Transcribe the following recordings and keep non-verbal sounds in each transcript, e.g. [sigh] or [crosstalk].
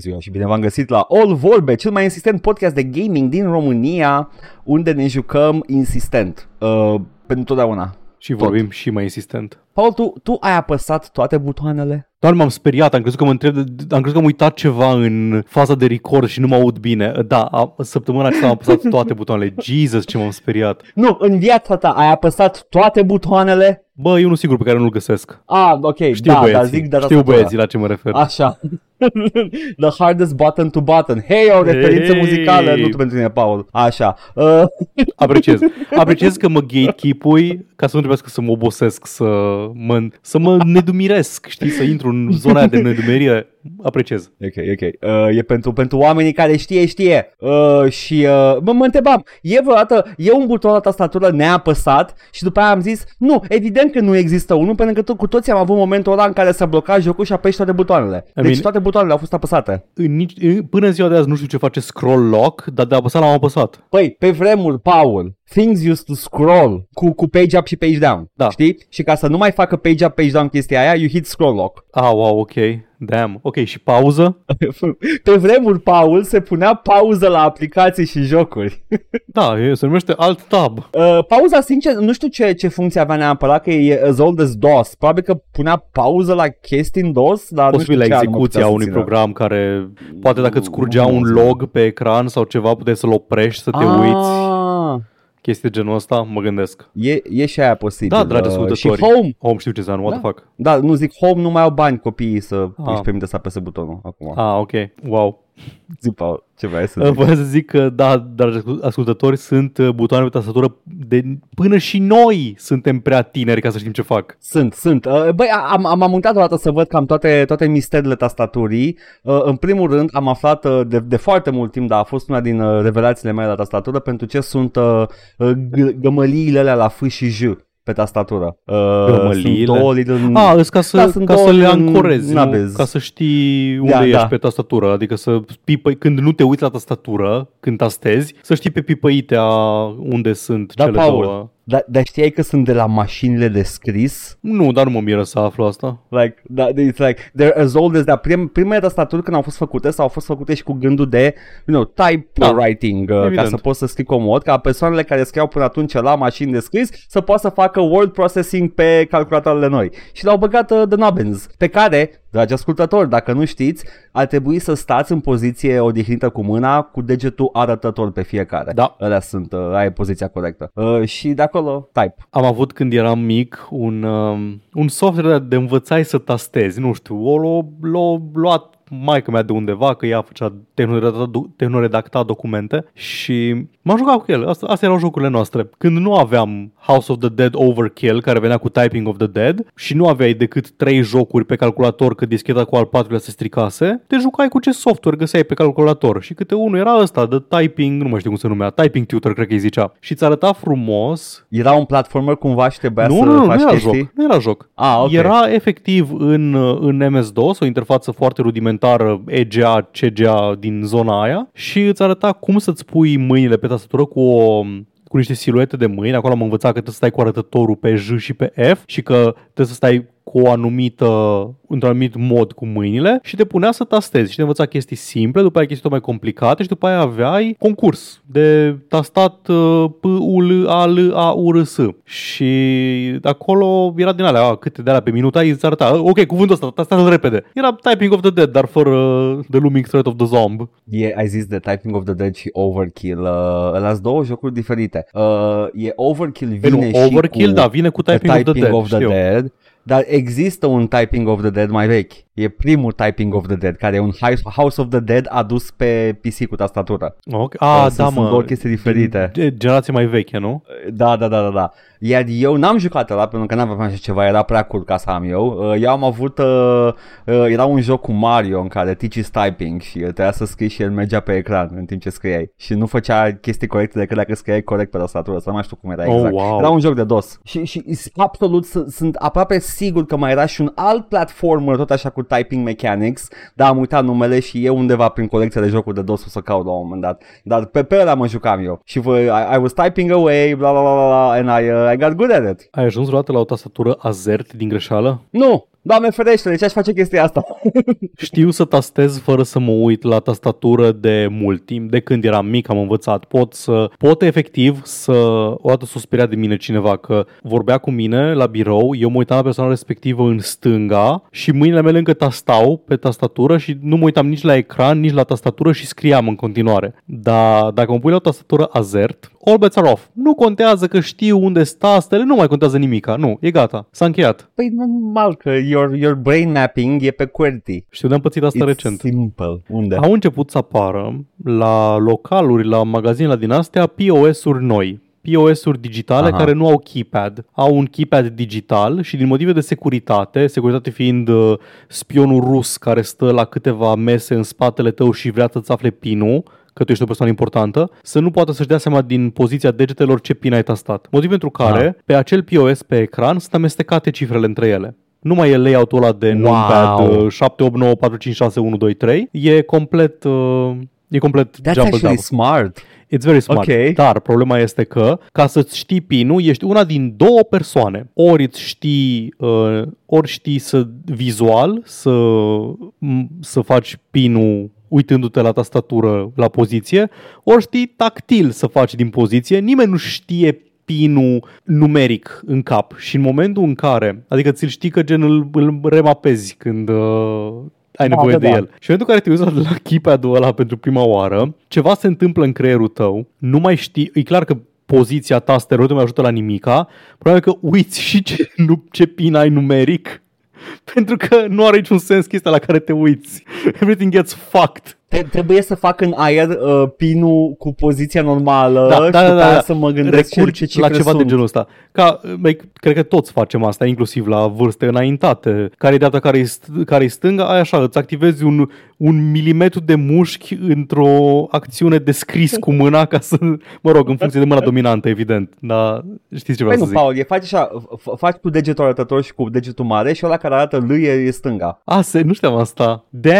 ziua și bine v-am găsit la All Vorbe, cel mai insistent podcast de gaming din România, unde ne jucăm insistent, uh, pentru totdeauna. Și vorbim Tot. și mai insistent. Paul, tu, tu ai apăsat toate butoanele? Doar m-am speriat, am crezut că mă întreb, am crezut că am uitat ceva în faza de record și nu mă aud bine. Da, a, săptămâna aceasta am apăsat [laughs] toate butoanele. Jesus, ce m-am speriat. Nu, în viața ta ai apăsat toate butoanele? Bă, e unul sigur pe care nu-l găsesc. Ah, ok, Știu da, băieții, dar zic de știu băieții la ce mă refer. Așa. [laughs] The hardest button to button. Hei, o referință Hey! muzicală, nu tu pentru tine, Paul. Așa. Uh, [laughs] Apreciez. Apreciez că mă gatekeep-ui ca să nu trebuiască să mă obosesc, să mă, să mă nedumiresc, știi, să intru în zona aia de [laughs] nedumerire. Apreciez. ok, ok. Uh, e pentru, pentru oamenii care știe, știe. Uh, și uh, mă, mă întrebam, e vreodată, e un buton la tastatură neapăsat și după aia am zis, nu, evident că nu există unul, pentru că to- cu toții am avut momentul ăla în care s-a blocat jocul și apeși toate butoanele. Deci mean- toate butoanele au fost apăsate. În nici, în- până în ziua de azi nu știu ce face scroll lock, dar de apăsat l-am apăsat. Păi, pe vremuri, Paul, things used to scroll cu, cu page up și page down. Da. Știi? Și ca să nu mai facă page up, page down chestia aia, you hit scroll lock. Ah, wow, ok. Damn. Ok, și pauză? [laughs] pe vremuri, Paul, se punea pauză la aplicații și jocuri. [laughs] Da, e, se numește alt tab. Uh, pauza, sincer, nu știu ce, ce funcție avea neapărat, că e as old as DOS. Probabil că punea pauză la chestii în DOS, dar Posibil nu la știu ce armă execuția putea să unui țină. program care poate dacă îți curgea Nu, un nu. log pe ecran sau ceva, puteai să-l oprești, să te uiți. Ah, Chestii de genul ăsta, mă gândesc. E, e și aia posibil. Da, dragi Uh, Și ascultători. home. Home știu ce înseamnă, what Da. the fuck. Da, nu zic home, nu mai au bani copiii să Ah. își permite să apese butonul acum. Ah, ok. Wow. Zi, Paul, ce vrei să Uh, zic? Vreau să zic că, da, dragi ascultători, sunt uh, butoane pe tastatură de până și noi suntem prea tineri ca să știm ce fac. Sunt, sunt. Uh, Băi, am, am, am uitat o dată să văd cam toate, toate misterile tastaturii. Uh, În primul rând, am aflat uh, de, de foarte mult timp, dar a fost una din uh, revelațiile mele la tastatură, pentru ce sunt uh, uh, g- gămăliile alea la F și J pe tastatură. Uh, Gămăliile? Sunt două little... Ah, îs ca să, Da, sunt ca să două le în ancorezi, nu? nabez. ca să știi unde Da, ești da. pe tastatură, adică să pipăi, când nu te uiți la tastatură, când tastezi, să știi pe pipăitea unde sunt Da, cele Paul. două. Dar, dar știai că sunt de la mașinile de scris? Nu, dar nu mă miră să aflu asta. Like, da, it's like, they're as old as that. Prim, primele tastaturi când au fost făcute sau au fost făcute și cu gândul de, you know, typewriting, da, uh, ca evident. să poți să scrii comod, ca persoanele care scriau până atunci la mașini de scris să poată să facă word processing pe calculatoarele noi. Și l-au băgat uh, de Nobbins, pe care, dragi ascultători, dacă nu știți, ar trebui să stați în poziție odihnită cu mâna, cu degetul arătător pe fiecare. Da. Alea sunt, uh, aia e poziția corectă. Uh, și de acolo, type. Am avut când eram mic un, um, un software de învățai să tastezi, nu știu, o l-a, l-a luat maica mea de undeva, că ea făcea tehnoredacta, tehnoredacta documente și m-am jucat cu el. Asta, astea erau jocurile noastre. Când nu aveam House of the Dead Overkill, care venea cu Typing of the Dead, și nu aveai decât trei jocuri pe calculator, că discheta cu al patrulea se stricase, te jucai cu ce software găseai pe calculator. Și câte unul era ăsta, de Typing, nu mai știu cum se numea, Typing Tutor, cred că îi zicea. Și ți arăta frumos Era un platformer cumva și trebuia nu, să nu, nu, faci nu era chestii? joc. Nu era joc. Ah, ok. Era efectiv în, în MS-DOS, o interfață foarte rudimentară, EGA, CGA din zona aia și îți arăta cum să-ți pui mâinile pe tastatură cu o cu niște siluete de mâini. Acolo am învățat că trebuie să stai cu arătătorul pe J și pe F și că trebuie să stai cu o anumită, într-un anumit mod cu mâinile și te punea să tastezi și te învăța chestii simple, după aia chestii tot mai complicate și după aia aveai concurs de tastat uh, P, U, L, A, L, A, U, R, S. Și acolo era din alea, a, câte de alea pe minut ai, îți arăta, "Uh, ok, cuvântul ăsta, tastează repede. Era Typing of the Dead, dar fără The Looming Threat of the Zomb. E, ai zis de Typing of the Dead și Overkill. Uh, ăla două jocuri diferite. Uh, e Overkill Păi vine nu, și Overkill, cu da, vine cu Typing, of the Dead, of the știu. Dead. Dar există un Typing of the Dead mai vechi. E primul Typing of the Dead, care e un House- House of the Dead adus pe PC cu tastatură. Ok. Ah, Sunt- da, sunt mă. două chestii diferite. Din Generație mai veche, nu? Da, da, da, da, da. Iar eu n-am jucat ăla pentru că n-aveam așa ceva, era prea cool ca să am eu. Uh, Eu am avut, uh, uh, era un joc cu Mario în care teaches typing și trebuia să scrii și el mergea pe ecran în timp ce scriai. Și nu făcea chestii corecte decât dacă scriai corect pe tastatură, să nu mai știu cum era Oh, exact. wow. Era un joc de DOS. Și, și is- absolut sunt, sunt aproape sigur că mai era și un alt platformer tot așa cu typing mechanics, dar am uitat numele și e undeva prin colecția de jocuri de DOS o să caut la un moment dat. Dar pe, pe ăla mă jucam eu. Și vă, I, I was typing away, bla bla bla bla, and I, uh, I got good at it. Ai ajuns vreodată la o tastatură azert din greșeală? Nu, Doamne ferește, de ce aș face chestia asta? [laughs] Știu să tastez fără să mă uit la tastatură de mult timp. De când eram mic am învățat. Pot să pot efectiv să o dată suspira de mine cineva că vorbea cu mine la birou, eu mă uitam la persoana respectivă în stânga și mâinile mele încă tastau pe tastatură și nu mă uitam nici la ecran, nici la tastatură și scriam în continuare. Dar dacă mă pui la o tastatură azert, all bets are off. Nu contează că știu unde sunt tastele, nu mai contează nimica. Nu, e gata. S-a încheiat. Păi normal că your, your brain mapping e pe QWERTY. Știu de am pățit asta It's recent. simple. Unde? Au început să apară la localuri, la magazinele din astea, POS-uri noi. POS-uri digitale Aha. care nu au keypad. Au un keypad digital și din motive de securitate, securitate fiind uh, spionul rus care stă la câteva mese în spatele tău și vrea să-ți afle pinul, că tu ești o persoană importantă, să nu poată să-și dea seama din poziția degetelor ce pin ai tastat. Motiv pentru care, Aha. pe acel POS pe ecran, sunt amestecate cifrele între ele. Nu mai e layout-ul ăla de Wow. numpad uh, 7, 8, 9, 4, 5, 6, 1, 2, 3. E complet... Uh, E complet That's jumbled actually up. smart. It's very smart. Ok. Dar problema este că ca să-ți știi pinul, ești una din două persoane. Ori îți știi, uh, ori știi să vizual să, m- să faci pinul uitându-te la tastatură la poziție, ori știi tactil să faci din poziție. Nimeni nu știe pinul numeric în cap și în momentul în care, adică ți-l știi că gen îl, îl remapezi când uh, ai Da, nevoie da, de da. el. Și în momentul în care te uiți la keypad-ul ăla pentru prima oară, ceva se întâmplă în creierul tău, nu mai știi, e clar că poziția tastelor nu te mai ajută la nimica, probabil că uiți și ce, nu, ce pin ai numeric, pentru că nu are niciun sens chestia la care te uiți. Everything gets fucked. Te- trebuie să fac în aer uh, pinul cu poziția normală Da, și da, după da, aia da. să mă gândesc ce, Recurgi ce cifre la ceva sunt. de genul ăsta. Ca, like, cred că toți facem asta, inclusiv la vârste înaintate. Care e data care e, st- care e stânga, ai așa, îți activezi un, un milimetru de mușchi într-o acțiune de scris cu mâna ca să, mă rog, în funcție de mâna dominantă, evident. Dar știți ce vreau Păi să nu, zic. Paul, e faci așa, f- faci cu degetul arătător și cu degetul mare și ăla care arată lui e, e stânga. A, se, nu știam asta. Da,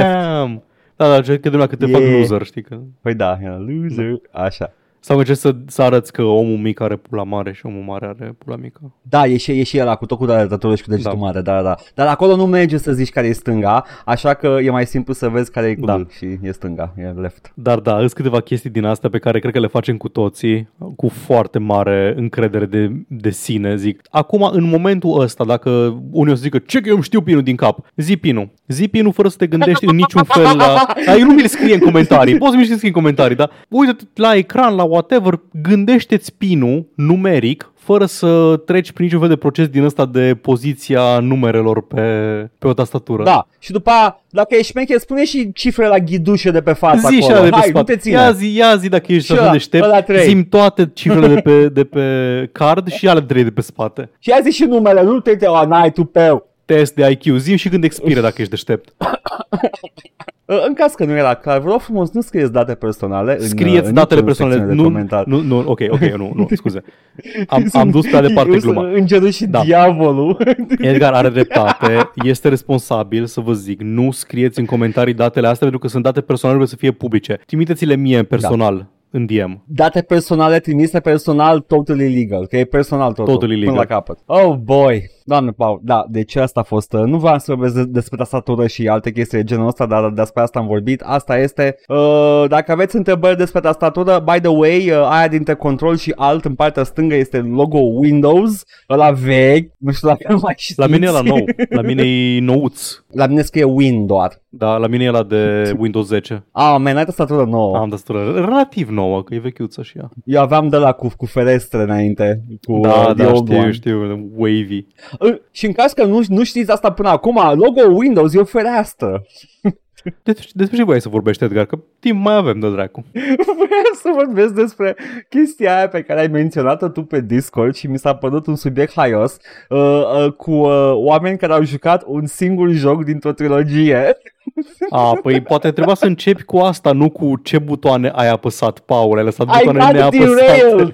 Damn! Da, da, cred că de la că te fac E. loser, știi că... Păi da, e loser, așa. Sau încerci să, să arăți că omul mic are pula mare și omul mare are pula mică. Da, e și, e și ăla cu tot cu arătătorul și cu degetul Da. mare, da, da. Dar acolo nu merge să zici care e stânga, așa că e mai simplu să vezi care e cool Da. și e stânga, e left. Dar da, sunt câteva chestii din astea pe care cred că le facem cu toții cu foarte mare încredere de, de sine, zic. Acum, în momentul ăsta, dacă unii o să zică, ce că eu îmi știu pinul din cap, zi pinul. Zi pinul fără să te gândești în niciun fel la... Dar eu nu mi-l scrie în comentarii, poți să mi-l scrie în comentarii, dar uite la ecran, la whatever, gândește-ți pinul numeric fără să treci prin niciun fel de proces din ăsta de poziția numerelor pe, pe o tastatură. Da, și după aia, dacă ești șmecher, spune și cifrele la ghidușe de pe față Zi și acolo. alea de pe Hai, nu spate. te ține. Ia zi, ia zi dacă ești Și așa ăla- deștept. ăla trei. Zim toate cifrele de pe, [laughs] de pe card și ale trei de pe spate. Și ia zi și numele, nu te uite, "A, n-ai tu peu. Test de IQ. Zim și când expiră dacă ești deștept. [laughs] În caz că nu era clar, vă rog frumos, nu scrieți date personale în, Scrieți în datele niciun personale. secțiune de Nu, comentarii. nu, nu, ok, ok, nu, nu, scuze. [laughs] Am, am dus prea departe Eu sunt gluma. Îngerul și Da. diavolul. [laughs] Edgar are dreptate, este responsabil să vă zic, nu scrieți în comentarii datele astea pentru că sunt date personale, trebuie să fie publice. Trimiteți-le mie personal în DM. Date personale trimise personal, totally legal, că e personal totul, Totally până legal. la capăt. Oh boy, doamne Paul, da, deci asta a fost, uh, nu vreau să vorbesc de- despre tastatură și alte chestii de genul ăsta, dar despre asta am vorbit, asta este, uh, dacă aveți întrebări despre tastatură, by the way, uh, aia dintre control și alt în partea stângă este logo Windows, ăla vechi, nu știu dacă nu mai știți. La mine e la nou, la mine e [laughs] nouț. La mine scrie Win doar. Da, la mine e la de Windows 10. Ah, man, ai tastatură nouă. Am tastatură relativ nouă, că e vechiuță și ea. Eu aveam de la cu, cu ferestre înainte, cu Da, uh, the da, old știu, one. știu, wavy. Uh, Și în caz că nu, nu știți asta până acum, logo Windows e o fereastră. [laughs] Despre, despre ce voiai să vorbești, Edgar? Că timp mai avem de dracu. [laughs] Vreau să vorbesc despre chestia aia pe care ai menționat-o tu pe Discord și mi s-a părut un subiect haios uh, uh, cu uh, oameni care au jucat un singur joc dintr-o trilogie. [laughs] A, păi poate trebuia să începi cu asta, nu cu ce butoane ai apăsat, Paul. Ai lăsat I butoane got neapăsate. derailed!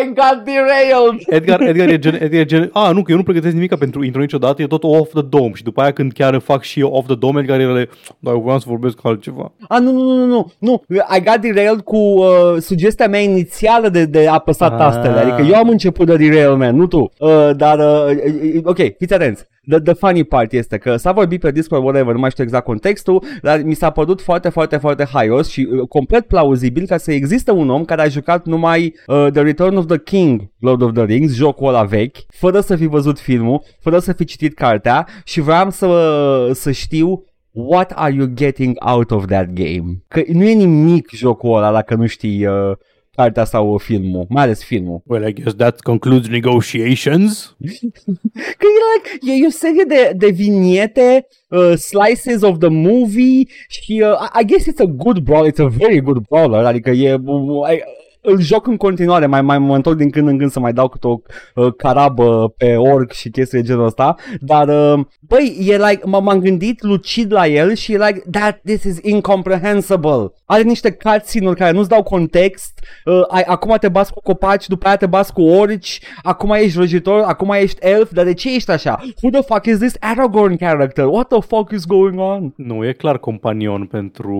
I got derailed! Edgar, Edgar e gen, Edgar e gen, a, nu, că eu nu pregătesc nimic pentru intro niciodată, e tot off the dome și după aia când chiar fac și eu off the dome, Edgar e dar eu voiam să vorbesc altceva. Ah, nu, nu, nu, nu, nu, nu, I got derailed cu uh, sugestia mea inițială de, de apăsat Ah. tastele, adică eu am început de derailment, nu tu, uh, dar, uh, uh, ok, fiți atenți, the, the funny part este că s-a vorbit pe Discord, whatever, nu mai știu exact contextul, dar mi s-a părut foarte, foarte, foarte haios și uh, complet plauzibil ca să existe un om care a jucat numai uh, The Return of the King, Lord of the Rings, jocul ăla vechi, fără să fi văzut filmul, fără să fi citit cartea și vreau să, să știu what are you getting out of that game? Că nu e nimic jocul ăla dacă nu știi uh, cartea sau filmul, mai ales filmul. Well, I guess that concludes negotiations. [laughs] Că e, like, e, e o serie de, de viniete, uh, slices of the movie și uh, I guess it's a good brawler, it's a very good brawler, adică e... Uh, I, îl joc în continuare, mai, mai mă întorc din când în când să mai dau câte o uh, carabă pe orc și chestii de genul ăsta, dar uh, băi, e like, m- m-am gândit lucid la el și e like, that, this is incomprehensible. Are niște cutscene-uri care nu-ți dau context, uh, ai, acum te bați cu copaci, după aia te bați cu orici, acum ești vrăjitor, acum ești elf, dar de ce ești așa? Who the fuck is this Aragorn character? What the fuck is going on? Nu, e clar companion pentru...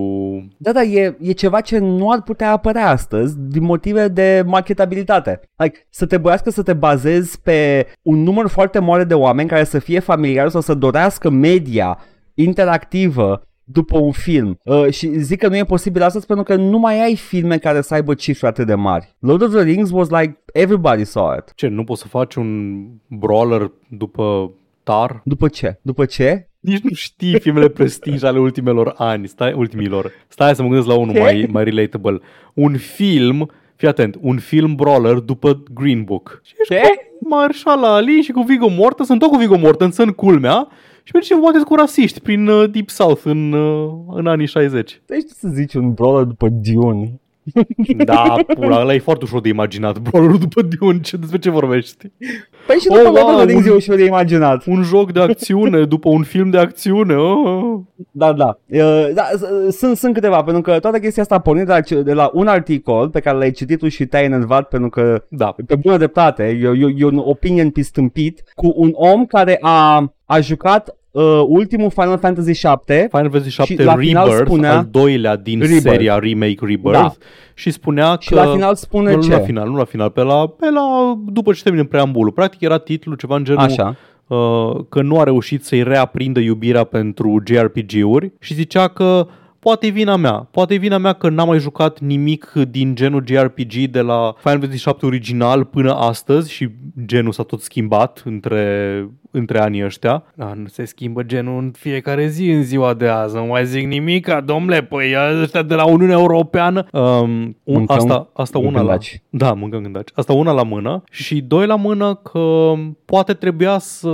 Da, da, e, e ceva ce nu ar putea apărea astăzi din motive de marketabilitate. Like, să te băiască să te bazezi pe un număr foarte mare de oameni care să fie familiari sau să dorească media interactivă după un film. Uh, și zic că nu e posibil astăzi pentru că nu mai ai filme care să aibă cifre atât de mari. Lord of the Rings was like everybody saw it. Ce, nu poți să faci un brawler după Tar? După ce? După ce? Nici nu știi filmele prestige ale ultimelor ani, stai, ultimilor. Stai să mă gândesc la unul Ce? mai, mai relatable. Un film, fii atent, un film brawler după Green Book. Și ești Ce? cu Marshall Ali și cu Viggo Mortensen, tot cu Viggo Mortensen, culmea, și mergi și votezi cu rasiști prin uh, Deep South în, uh, în anii 60. Deci să zici un brawler după Dune. Da, pula, ăla e foarte ușor de imaginat. Brawlerul după Dune, ce, despre ce vorbești? Păi și Oh, după Lord of wow, the Rings un- e ușor de imaginat. Un joc de acțiune după un film de acțiune. Oh. Da, da. Uh, da s- sunt, sunt câteva, pentru că toată chestia asta a pornit de la, ce- de la un articol pe care l-ai citit tu și te-ai enervat pentru că Da, pe bună dreptate, e, e, e un opinion pistâmpit cu un om care a, a jucat uh, ultimul Final Fantasy 7 Final Fantasy 7 Și la final Rebirth, spunea- al doilea din Rebirth. seria Remake Rebirth Da. și spunea și că... la final spune nu, ce? nu la final, nu la final, pe la, pe la după ce termină preambulul. Practic era titlul ceva în genul Așa. uh, că nu a reușit să-i reaprindă iubirea pentru JRPG-uri și zicea că poate e vina mea. Poate e vina mea că n-am mai jucat nimic din genul JRPG de la Final Fantasy 7 original până astăzi și genul s-a tot schimbat între, între anii ăștia. Da, nu se schimbă genul în fiecare zi în ziua de azi. Nu mai zic nimic, domnule, păi ăștia de la Uniunea Europeană. Um, un, Mâncăm asta, asta una la, gândaci. da, mâncăm gândaci. Asta una la mână și doi la mână că poate trebuia să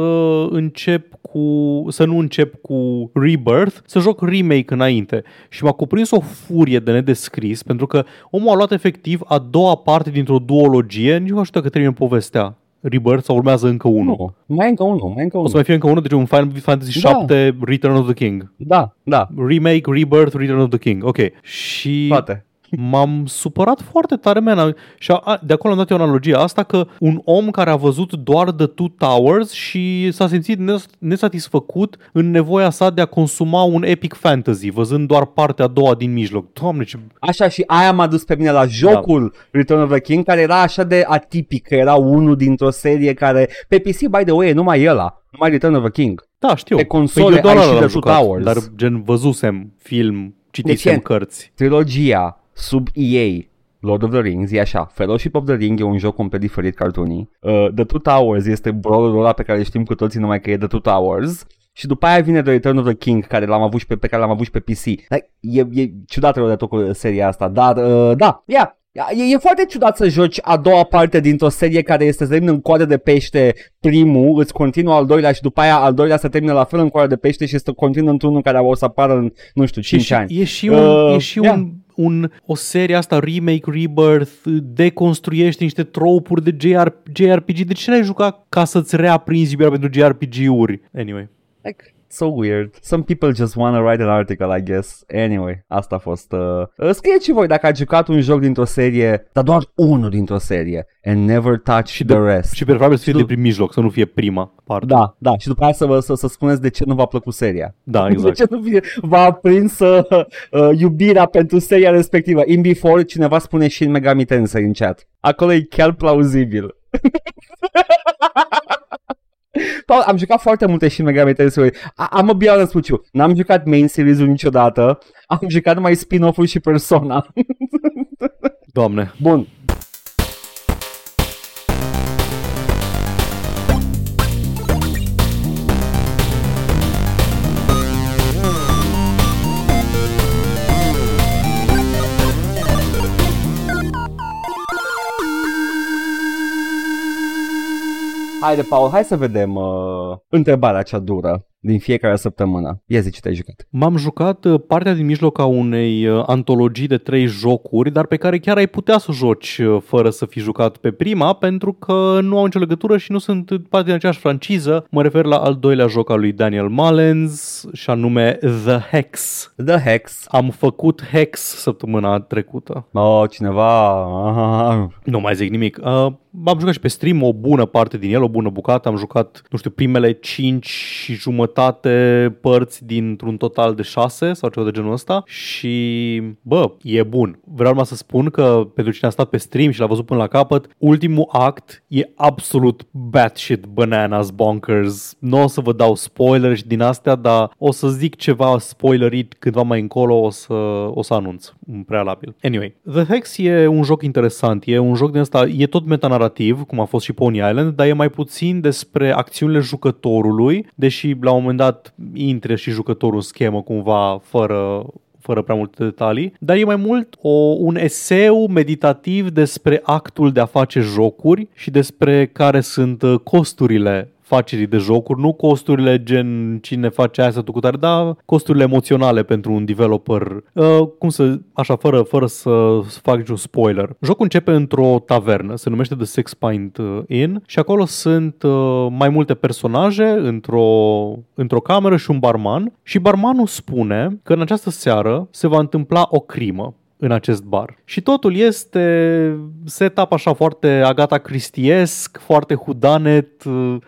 încep cu, să nu încep cu Rebirth, să joc remake înainte. Și m-a cuprins o furie de nedescris pentru că omul a luat efectiv a doua parte dintr-o duologie, nici nu știu dacă termină povestea. Rebirth sau urmează încă unul. Nu, mai e încă unul, mai e încă O să unul. mai fie încă unul, deci un Final Fantasy Da. 7 Return of the King. Da, da, Remake, Rebirth, Return of the King. Ok. Și toate. M-am supărat foarte tare, man. Și a, a, de acolo am dat eu analogia asta că un om care a văzut doar The Two Towers și s-a simțit nes- nesatisfăcut în nevoia sa de a consuma un epic fantasy, văzând doar partea a doua din mijloc. Doamne, ce... Așa și aia m-a dus pe mine la jocul Da. Return of the King care era așa de atipic, că era unul dintr-o serie care pe PC, by the way, e numai ăla, numai Return of the King. Da, știu. Pe console eu doar ai ăla și l-am The Two jucat, Towers. Dar gen văzusem film, citisem Deci e- cărți. Trilogia sub EA Lord of the Rings e așa, Fellowship of the Ring e un joc complet diferit cartoonii, uh, The Two Towers este brawlerul ăla pe care știm cu toții numai că e The Two Towers și după aia vine The Return of the King care l-am avut și pe, pe care l-am avut și pe PC. Dar e, e ciudat rău de tot cu seria asta, dar uh, da, yeah. E, e foarte ciudat să joci a doua parte dintr-o serie care este să termină în coadă de pește primul, îți continuă al doilea și după aia al doilea să termină la fel în coadă de pește și să continuă într-unul care o să apară în, nu știu, 5 e și, ani. E și, un, Uh, e și yeah. un, un, o serie asta, remake, rebirth, deconstruiește niște tropuri de JR, JRPG. De ce l-ai jucat ca să-ți reaprinzi iubirea pentru JRPG-uri? Anyway. Like, so weird. Some people just wanna write an article, I guess. Anyway, asta a fost... Uh... Scrieți și voi dacă ați jucat un joc dintr-o serie, dar doar unul dintr-o serie, and never touch Și, the de, rest. și preferabil să fie Și de du- prin mijloc, să nu fie prima parte. Da, da, și după aia să, vă, să, să spuneți de ce nu v-a plăcut seria. Da, [laughs] De exact. ce nu vi- v-a aprins uh, uh, iubirea pentru seria respectivă. In Before, cineva spune și în Megami Tensei în chat. Acolo e chiar plauzibil. [laughs] Paul, am jucat foarte multe Shin Megami Tensei. Am a be honest with you. N-am jucat main series-ul niciodată. Am jucat numai spin-off-ul și Persona. [laughs] Doamne. Bun. Haide, Paul, hai să vedem uh, întrebarea cea dură din fiecare săptămână. Ia zi ce te-ai jucat. M-am jucat uh, partea din mijloc a unei uh, antologii de trei jocuri, dar pe care chiar ai putea să joci uh, fără să fi jucat pe prima, pentru că nu au nicio legătură și nu sunt parte din aceeași franciză. Mă refer la al doilea joc al lui Daniel Mullins, și anume The Hex. The Hex. Am făcut Hex săptămâna trecută. Oh, cineva... Nu mai zic nimic. Uh, am jucat și pe stream o bună parte din el, o bună bucată. Am jucat, nu știu, primele 5 și jumătate părți dintr-un total de 6 sau ceva de genul ăsta și, bă, e bun. Vreau numai să spun că pentru cine a stat pe stream și l-a văzut până la capăt, ultimul act e absolut batshit bananas bonkers. Nu o să vă dau spoiler și din astea, dar o să zic ceva spoilerit cândva mai încolo, o să, o să anunț în prealabil. Anyway, The Hex e un joc interesant, e un joc din asta, e tot meta narrativ, cum a fost și Pony Island, dar e mai puțin despre acțiunile jucătorului, deși la un moment dat intre și jucătorul în schemă cumva fără fără prea multe detalii, dar e mai mult o, un eseu meditativ despre actul de a face jocuri și despre care sunt uh, costurile afacerii de jocuri, nu costurile gen cine face aia să tu cu tare, dar costurile emoționale pentru un developer. Uh, cum să, așa, fără, fără să fac niciun spoiler. Jocul începe într-o tavernă, se numește The Six Pint uh, Inn și acolo sunt uh, mai multe personaje într-o, într-o cameră și un barman și barmanul spune că în această seară se va întâmpla o crimă în acest bar. Și totul este setup așa foarte Agata Cristiesc, foarte hudanet,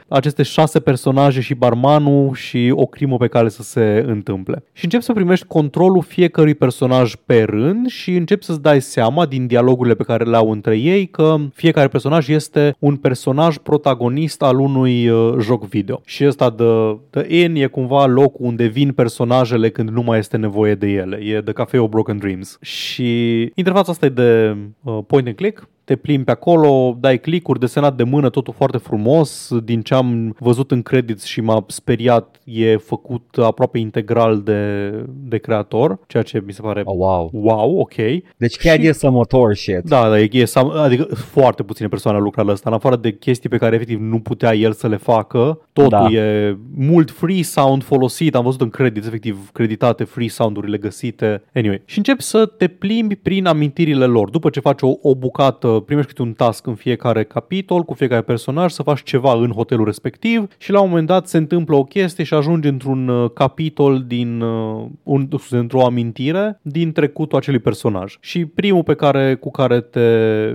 aceste șase personaje și barmanul și o crimă pe care să se întâmple. Și începi să primești controlul fiecărui personaj pe rând și începi să-ți dai seama din dialogurile pe care le au între ei că fiecare personaj este un personaj protagonist al unui uh, joc video. Și ăsta de, de In e cumva locul unde vin personajele când nu mai este nevoie de ele. E The Cafe of Broken Dreams. Și și interfața asta e de uh, point and click, te plimbi pe acolo, dai clicuri, desenat de mână, totul foarte frumos. Din ce am văzut în credits și m-a speriat, e făcut aproape integral de, de creator, ceea ce mi se pare oh, wow. wow, ok. Deci chiar și... e să motor shit. Da, da, e, e adică foarte puține persoane au lucrat la asta, în afară de chestii pe care efectiv nu putea el să le facă, totul da. e mult free sound folosit, am văzut în credits, efectiv creditate free sound-urile găsite. Anyway, și începi să te plimbi prin amintirile lor. După ce faci o, o bucată primești câte un task în fiecare capitol, cu fiecare personaj, să faci ceva în hotelul respectiv și la un moment dat se întâmplă o chestie și ajungi într-un uh, capitol din uh, un, într-o amintire din trecutul acelui personaj. Și primul pe care, cu care te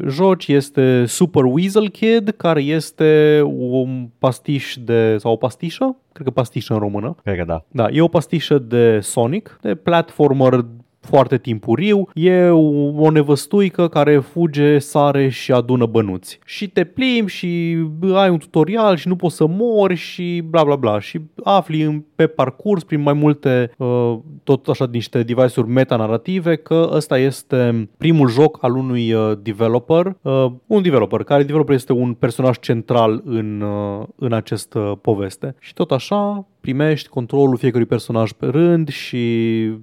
joci este Super Weasel Kid, care este un pastiș de, sau o pastișă, cred că pastișă în română. Cred că da. Da, e o pastișă de Sonic, de platformer foarte timpuriu, e o nevăstuică care fuge, sare și adună bănuți. Și te plimbi și ai un tutorial și nu poți să mori și bla bla bla și afli pe parcurs prin mai multe uh, tot așa niște device-uri meta-narrative că ăsta este primul joc al unui uh, developer, uh, un developer care developer este un personaj central în, în această poveste. Și tot așa primești controlul fiecărui personaj pe rând și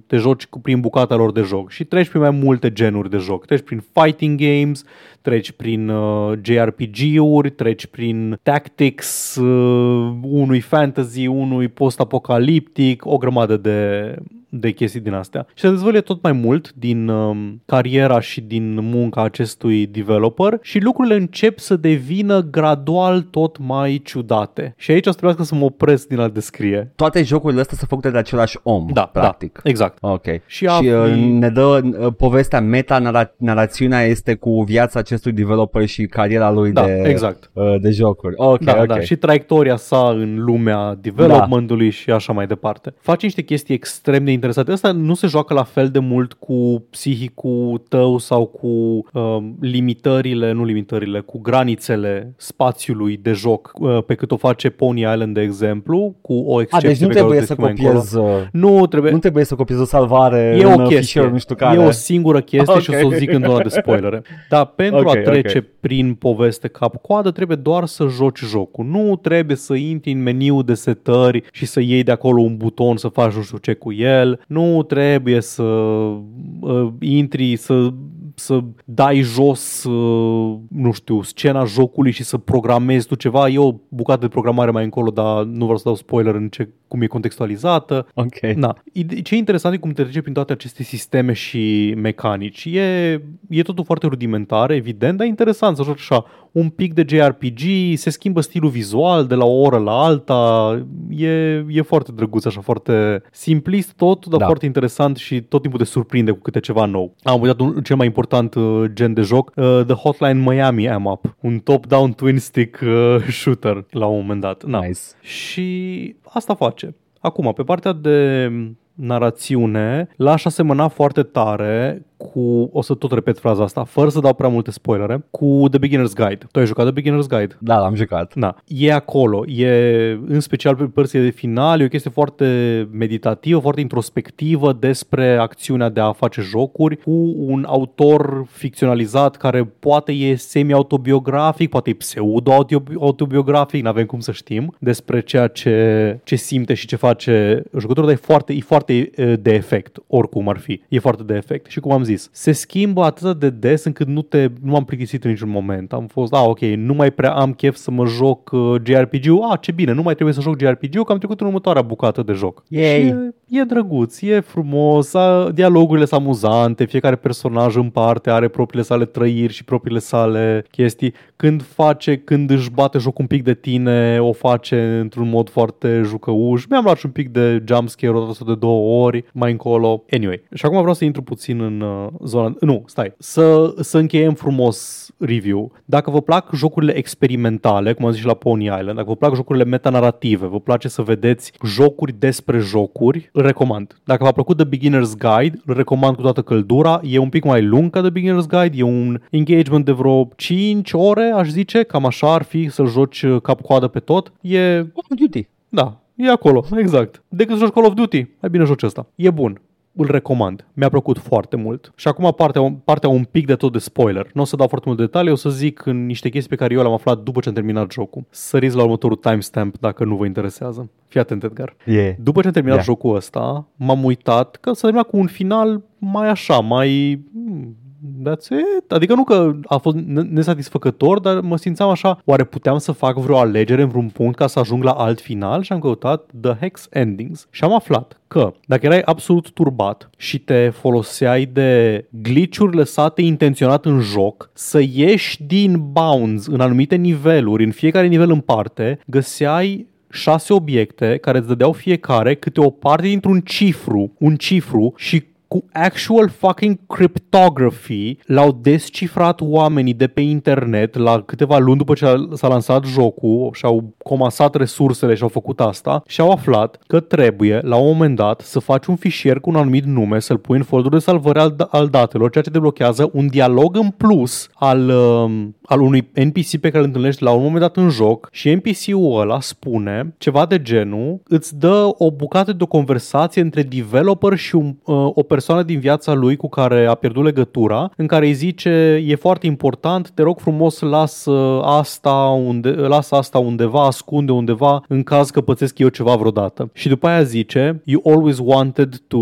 te joci prin bucata lor de joc și treci prin mai multe genuri de joc. Treci prin fighting games, treci prin uh, JRPG-uri, treci prin tactics, uh, unui fantasy, unui post-apocaliptic, o grămadă de, de chestii din astea. Și se dezvăluie tot mai mult din um, cariera și din munca acestui developer și lucrurile încep să devină gradual tot mai ciudate. Și aici o să trebuiască să mă opresc din a descrie. Toate jocurile astea sunt făcute de același om, da, practic. Da, exact. Ok. Și, și afli... uh, ne dă uh, povestea meta, nara- narațiunea este cu viața acestui developer și cariera lui da, de, exact. uh, de jocuri. Ok, da, ok. Da, și traiectoria sa în lumea developmentului da. și așa mai departe. Faci niște chestii extrem de interesate. Ăsta nu se joacă la fel de mult cu psihicul tău sau cu uh, limitările, nu limitările, cu granițele spațiului de joc, uh, pe cât o face Pony Island, de exemplu, cu o A, excepție deci nu pe care o trebuie să descriu mai încolo. copiezi, uh, Nu trebuie, nu trebuie să copiezi o salvare E în o uh, chestie. fișierul nu știu care. E o singură chestie și o să o Ok. zic în zona de spoilere. Dar pentru Ok, a trece ok. prin poveste cap-coadă trebuie doar să joci jocul. Nu trebuie să intri în meniu de setări și să iei de acolo un buton să faci nu știu ce cu el. Nu trebuie să uh, intri să să dai jos, uh, nu știu, scena jocului și să programezi tu ceva. E o bucată de programare mai încolo, dar nu vreau să dau spoiler în ce, cum e contextualizată. Ok. Da. Ide- Ce e interesant e cum te trece prin toate aceste sisteme și mecanici. E, e totul foarte rudimentar, evident, dar interesant să joci așa un pic de JRPG, se schimbă stilul vizual de la o oră la alta, e, e foarte drăguț, așa, foarte simplist tot, dar Da. foarte interesant și tot timpul te surprinde cu câte ceva nou. Am uitat un, cel mai important uh, gen de joc, uh, The Hotline Miami Am Up, un top-down twin stick uh, [laughs] shooter la un moment dat. Na. Nice. Și asta face. Acum, pe partea de narațiune, l-aș asemăna foarte tare cu, o să tot repet fraza asta, fără să dau prea multe spoilere, cu The Beginner's Guide. Tu ai jucat The Beginner's Guide? Da, l-am jucat. Da, e acolo, e în special pe părțile de final, e o chestie foarte meditativă, foarte introspectivă despre acțiunea de a face jocuri cu un autor ficționalizat care poate e semi-autobiografic, poate e pseudo-autobiografic, nu avem cum să știm despre ceea ce, ce simte și ce face jucătorul, dar e foarte, e foarte e, de efect, oricum ar fi. E foarte de efect. Și cum am zis, se schimbă atât de des încât nu, te, nu m-am plictisit în niciun moment. Am fost, a, ok, nu mai prea am chef să mă joc uh, JRPG-ul, a, ce bine, nu mai trebuie să joc JRPG-ul, că am trecut în următoarea bucată de joc. Yay! Și e, e drăguț, e frumos, a, dialogurile sunt amuzante, fiecare personaj în parte are propriile sale trăiri și propriile sale chestii. Când face, când își bate joc un pic de tine, o face într-un mod foarte jucăuș. Mi-am luat și un pic de jumpscare o dată de două ori, mai încolo. Anyway, și acum vreau să intru puțin în uh, zona... Nu, stai. Să, să încheiem frumos review. Dacă vă plac jocurile experimentale, cum am zis și la Pony Island, dacă vă plac jocurile metanarrative, vă place să vedeți jocuri despre jocuri, îl recomand. Dacă v-a plăcut The Beginner's Guide, îl recomand cu toată căldura. E un pic mai lung ca The Beginner's Guide, e un engagement de vreo 5 ore, aș zice, cam așa ar fi să-l joci uh, cap-coadă pe tot. E Call of Duty. da, e acolo, exact. Decât să joci Call of Duty, mai bine joci ăsta. E bun. Îl recomand. Mi-a plăcut foarte mult. Și acum partea, partea un pic de tot de spoiler. Nu o să dau foarte multe detalii, o să zic în niște chestii pe care eu le-am aflat după ce am terminat jocul. Săriți la următorul timestamp dacă nu vă interesează. Fii atent, Edgar. Yeah. După ce am terminat Ia. jocul ăsta, m-am uitat că s-a terminat cu un final mai așa, mai... hmm, That's it. Adică nu că a fost ne- nesatisfăcător, dar mă simțeam așa, oare puteam să fac vreo alegere în vreun punct ca să ajung la alt final și am căutat The Hex Endings și am aflat că dacă erai absolut turbat și te foloseai de glitch-uri lăsate intenționat în joc, să ieși din bounds în anumite niveluri, în fiecare nivel în parte, găseai șase obiecte care îți dădeau fiecare câte o parte dintr-un cifru, un cifru și cu actual fucking cryptography l-au descifrat oamenii de pe internet la câteva luni după ce a- s-a lansat jocul și-au comasat resursele și au făcut asta și au aflat că trebuie la un moment dat să faci un fișier cu un anumit nume, să-l pui în folderul de salvare al, al datelor, ceea ce deblochează un dialog în plus al, um, al unui NPC pe care îl întâlnești la un moment dat în joc și NPC-ul ăla spune ceva de genul, îți dă o bucată de o conversație între developer și un, uh, o persoană din viața lui cu care a pierdut legătura, în care îi zice e foarte important, te rog frumos lasă asta, unde, lasă asta undeva, ascunde undeva în caz că pățesc eu ceva vreodată. Și după aia zice you always wanted to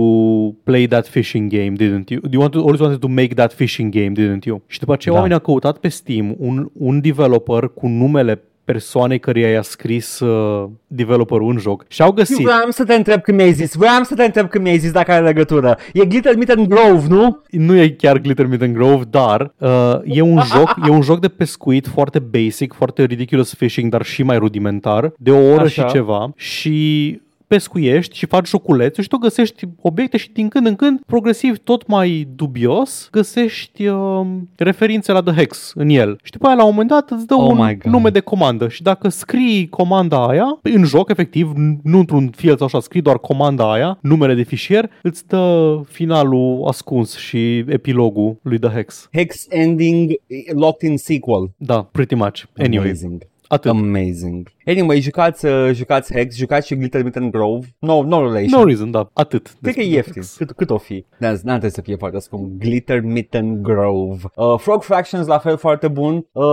play that fishing game, didn't you? You wanted, always wanted to make that fishing game, didn't you? Și după aceea Da. oamenii au căutat pe Steam un, un developer cu numele persoanei căreia i-a scris uh, developerul în joc și au găsit Vreau să te întreb când mi-ai zis, vreau să te întreb când mi-ai zis dacă are legătură. E Glitter Meat and Grove, nu? nu e chiar Glitter Meat and Grove, dar uh, e un joc, e un joc de pescuit foarte basic, foarte ridiculous fishing, dar și mai rudimentar, de o oră Așa. și ceva și pescuiești și faci joculețe și tu găsești obiecte și din când în când, progresiv tot mai dubios, găsești uh, referințe la The Hex în el. Și după aia la un moment dat îți dă Oh un my God. nume de comandă și dacă scrii comanda aia în joc, efectiv, nu într-un fiel sau așa, scrii doar comanda aia, numele de fișier, îți dă finalul ascuns și epilogul lui The Hex. Hex ending locked in sequel. Da, pretty much. Anyway, Amazing. Atât. Amazing. Anyway, jucați, uh, jucați Hex, jucați și Glitter Mitten Grove. No, no relation. no reason, da, atât. Cred că despre e The ieftin. Hex. Cât, cât o fi? Da, n-am trebuie să fie foarte scump. Glitter Mitten Grove. Uh, Frog Fractions la fel foarte bun. Uh,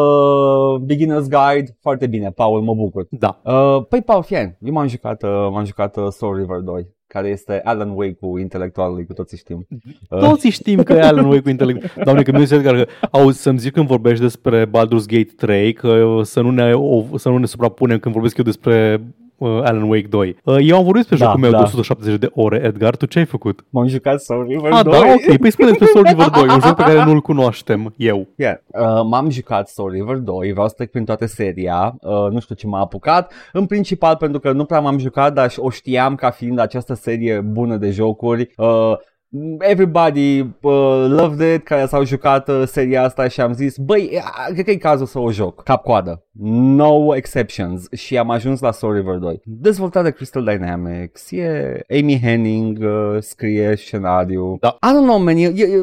Beginner's Guide foarte bine. Paul, mă bucur. Da. Uh, păi, Paul, fie, eu m-am jucat, uh, m-am jucat uh, Soul River 2 care este Alan Wake cu intelectualului, cu toții știm. Uh, [laughs] Toți știm că e Alan Wake cu intelect. Doamne, că mi se că auzi să-mi zic când vorbești despre Baldur's Gate 3 că să nu ne, o, să nu ne suprapunem când vorbesc eu despre uh, Alan Wake 2. Uh, eu am vorbit despre Da, jocul meu da. de 170 de ore, Edgar, tu ce ai făcut? M-am jucat Soul River Ah, 2. da, ok, păi spune despre Soul River 2, un joc pe care nu-l cunoaștem eu. Yeah. Uh, m-am jucat Soul River 2, vreau să trec prin toată seria, uh, nu știu ce m-a apucat, în principal pentru că nu prea m-am jucat, dar o știam ca fiind această serie bună de jocuri. Uh, Everybody uh, loved it, care s-au jucat uh, seria asta și am zis, băi, uh, cred că e cazul să o joc, cap-coadă. No exceptions și am ajuns la Soul River 2. Dezvoltat de Crystal Dynamics, e Amy Henning, uh, scrie scenariu. Da. I don't know, man, e, e, e,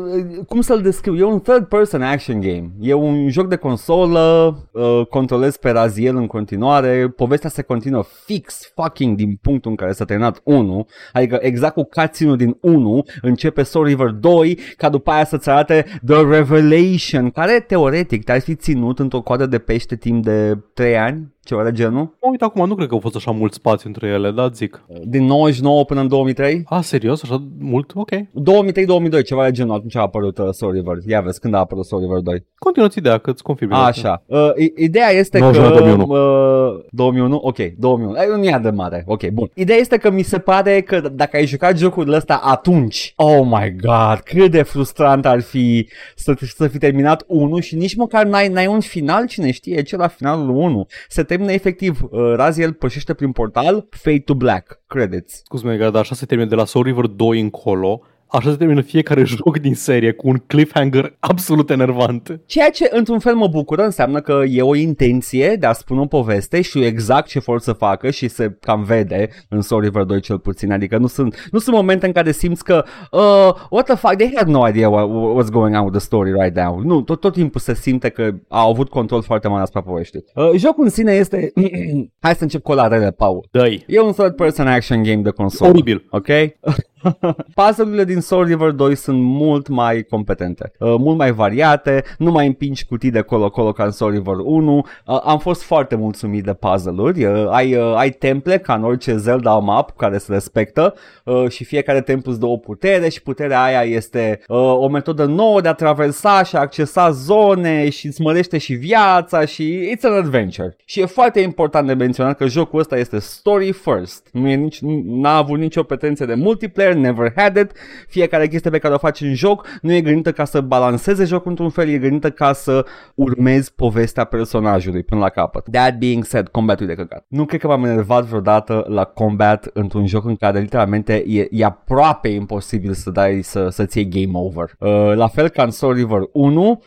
cum să-l descriu? E un third person action game. E un joc de consolă, uh, controlezi pe raziel în continuare, povestea se continuă fix fucking din punctul în care s-a terminat 1, adică exact cu cutscene din 1 începe Soul River 2, ca după aia să-ți arate The Revelation, care teoretic te-ar fi ținut într-o coadă de pește timp de 3 ani, ceva de genul, Mă uit acum, nu cred că au fost așa mult spațiu între ele, da, zic. din 99 până în 2003. Ah, serios? Așa mult? Ok. 2003-2002, ceva de genul, atunci a apărut uh, Soul River. Ia vezi, când a apărut Soul River 2. Continuați ideea, că îți confirm. A, așa. Uh, i- ideea este 99, că... 2001. Uh, 2001? Ok, 2001. Ai, nu e atât de mare. Ok, bun. Ideea este că mi se pare că d- dacă ai jucat jocul ăsta atunci, oh my god, cât de frustrant ar fi să, să fi terminat 1 și nici măcar n-ai, n-ai un final, cine știe ce la finalul 1. Se termină efectiv, uh, Raziel pășește prin portal, fade to black, credits. Scuze-mă, Edgar, dar așa se termină de la Soul River 2 încolo. Așa se termină fiecare [laughs] joc din serie cu un cliffhanger absolut enervant. Ceea ce într-un fel mă bucură înseamnă că e o intenție de a spune o poveste, știu exact ce vor să facă și se cam vede în Soul River 2 cel puțin, adică nu sunt, nu sunt momente în care simți că uh, what the fuck, they had no idea what, what's going on with the story right now. Nu, tot, tot timpul se simte că au avut control foarte mare asupra poveștii. Uh, jocul în sine este, [clears throat] hai să încep cu la rele, Paul. Dă-i. E un third person action game de console. Oribil. Ok? [laughs] [laughs] Puzzle-urile din Soul River 2 sunt mult mai competente, uh, mult mai variate, nu mai împingi cutii de colo-colo ca în Soul River 1. Uh, am fost foarte mulțumit de puzzle-uri. Uh, ai, uh, ai temple ca în orice Zelda map care se respectă uh, și fiecare templu îți dă o putere și puterea aia este uh, o metodă nouă de a traversa și a accesa zone și îți mărește și viața și it's an adventure. Și e foarte important de menționat că jocul ăsta este story first. Nu e nici, n-a avut nicio pretenție de multiplayer, never had it. Fiecare chestie pe care o faci în joc nu e gândită ca să balanceze jocul într-un fel, e gândită ca să urmezi povestea personajului până la capăt. That being said, combatul e de căcat. Nu cred că m-am enervat vreodată la combat într-un joc în care literalmente e, e aproape imposibil să dai să, să-ți iei game over. Uh, la fel ca în Soul River 1, Uh,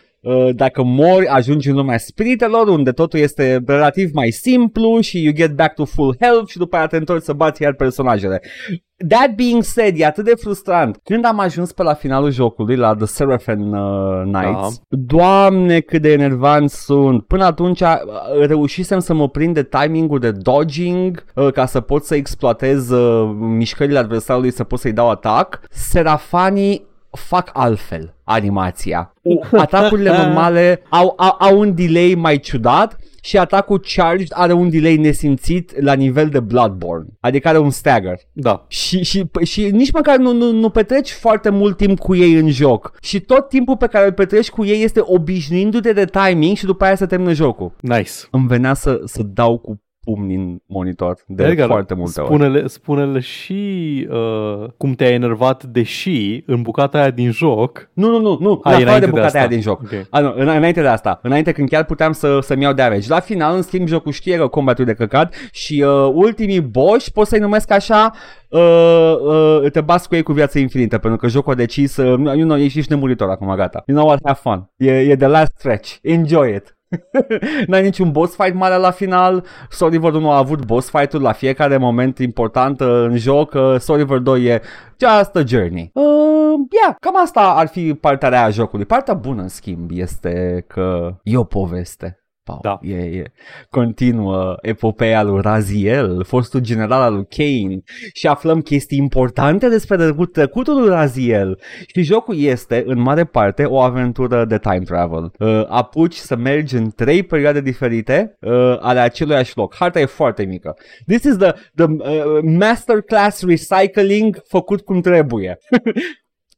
dacă mori, ajungi în lumea spiritelor, unde totul este relativ mai simplu și you get back to full health și după aia te întorci să bați iar personajele. That being said, e atât de frustrant. Când am ajuns pe la finalul jocului, la The Seraphim uh, Nights, doamne cât de enervanți sunt. Până atunci uh, reușisem să mă prind de timingul de dodging uh, ca să pot să exploatez uh, mișcările adversarului, să pot să-i dau atac. Serafanii fac altfel animația. [laughs] Atacurile normale au, au, au un delay mai ciudat și atacul charged are un delay nesimțit la nivel de Bloodborne, adică are un stagger. Da. Și, și, și nici măcar nu, nu, nu petreci foarte mult timp cu ei în joc. Și tot timpul pe care îl petreci cu ei este obișnuindu-te de timing și după aia să termină jocul. Nice. Îmi venea să, să dau cu pumni în monitor de Edgar, foarte multe ori. spune-le, spune-le și uh, cum te-ai enervat, deși în bucata aia din joc... Nu, nu, nu, nu, A, în afară înainte de de bucata asta. aia din joc. Ok. A, nu, în, înainte de asta, înainte când chiar puteam să, să-mi iau damage. La final, în schimb, jocul știe că combatul e de căcat și uh, ultimii boss pot să-i numesc așa, uh, uh, te bați cu ei cu viață infinită, pentru că jocul a decis, uh, you know, ești, ești nemuritor acum, gata. You know what, have fun. E, e the last stretch. Enjoy it. [laughs] N-ai niciun boss fight mare la final. Soul River 1 a avut boss fight-uri la fiecare moment important uh, în joc uh, Soul River 2 e just a journey. Uh, yeah, Cam asta ar fi partea rea a jocului. Partea bună în schimb este că e o poveste Pau, Da. e, e. Continuă epopeea lui Raziel, fostul general al lui Kane și aflăm chestii importante despre trecut- trecutul lui Raziel. Și jocul este, în mare parte, o aventură de time travel. Uh, apuci să mergi în trei perioade diferite uh, ale aceluiași loc. Harta e foarte mică. This is the, the uh, masterclass recycling făcut cum trebuie. [laughs]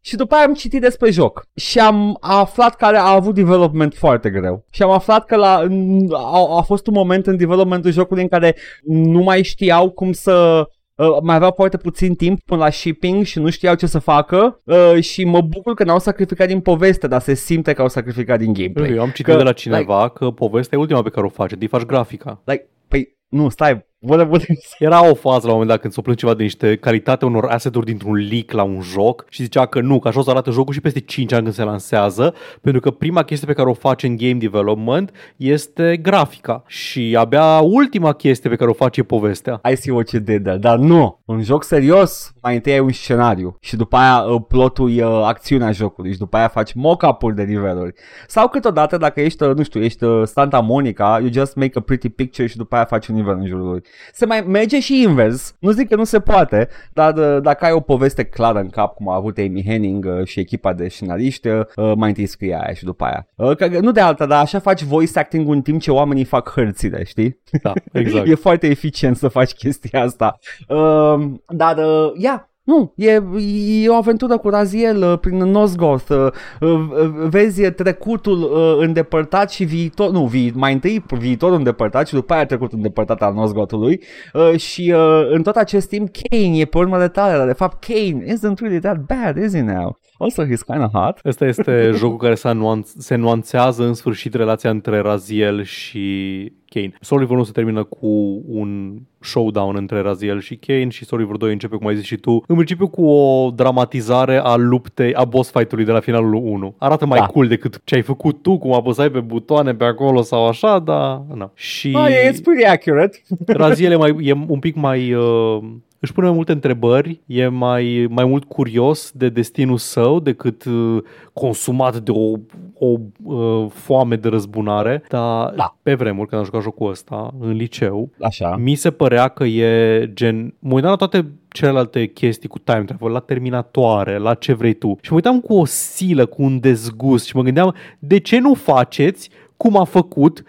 Și după aia am citit despre joc și am aflat că a avut development foarte greu. Și am aflat că la, a, a fost un moment în developmentul jocului în care nu mai știau cum să Uh, mai aveau foarte puțin timp până la shipping și nu știau ce să facă uh, și mă bucur că n-au sacrificat din poveste, dar se simte că au sacrificat din gameplay. Eu am citit Că, de la cineva like, că povestea e ultima pe care o face, de faci grafica. Like, păi, nu, stai, what, what Era o fază la un moment dat când s-o plâng ceva de niște calitatea unor asset-uri dintr-un leak la un joc și zicea că nu, că așa o să arate jocul și peste 5 ani când se lansează, pentru că prima chestie pe care o face în game development este grafica și abia ultima chestie pe care o face e povestea. I see what you did there. Dar nu, un joc serios, mai întâi ai un scenariu și după aia uh, plotul e uh, acțiunea jocului și după aia faci mock-up-uri de niveluri. Sau câteodată dacă ești, uh, nu știu, ești uh, Santa Monica, you just make a pretty picture și după aia faci un nivel în jurul lui. Se mai merge și invers, nu zic că nu se poate, dar uh, dacă ai o poveste clară în cap, cum a avut Amy Henning uh, și echipa de scenariști, uh, mai întâi scrie aia și după aia. Uh, că, nu de alta, dar așa faci voice acting în timp ce oamenii fac hărțile, știi? Da, [laughs] exact. e foarte eficient să faci chestia asta. Uh, dar, uh, ia, nu, e, e o aventură cu Raziel uh, prin Nosgoth, uh, uh, vezi trecutul uh, îndepărtat și viitor, nu, vi, mai întâi viitorul îndepărtat și după aia trecutul îndepărtat al Nosgothului uh, și uh, în tot acest timp Kane e pe urmă de tale, dar de fapt Kane isn't really that bad, is he now? Also, he's kind of hot. Ăsta este [laughs] jocul care se, nuanț- se nuanțează în sfârșit relația între Raziel și Kane. Soul River 1 se termină cu un showdown între Raziel și Kane și Soul River 2 începe, cum ai zis și tu, în principiu cu o dramatizare a luptei, a boss fight-ului de la finalul 1. Arată mai Da. cool decât ce ai făcut tu, cum apăsai pe butoane pe acolo sau așa, dar... Na. Și... Oh, yeah, it's pretty accurate. Raziel e, mai, e un pic mai... Uh, își pune mai multe întrebări, e mai, mai mult curios de destinul său decât uh, consumat de o, o uh, foame de răzbunare, dar Da. pe vremuri, când am jucat jocul ăsta în liceu, Așa. mi se părea că e gen... Mă uitam la toate celelalte chestii cu time travel, la terminatoare, la ce vrei tu. Și mă uitam cu o silă, cu un dezgust și mă gândeam, de ce nu faceți cum a făcut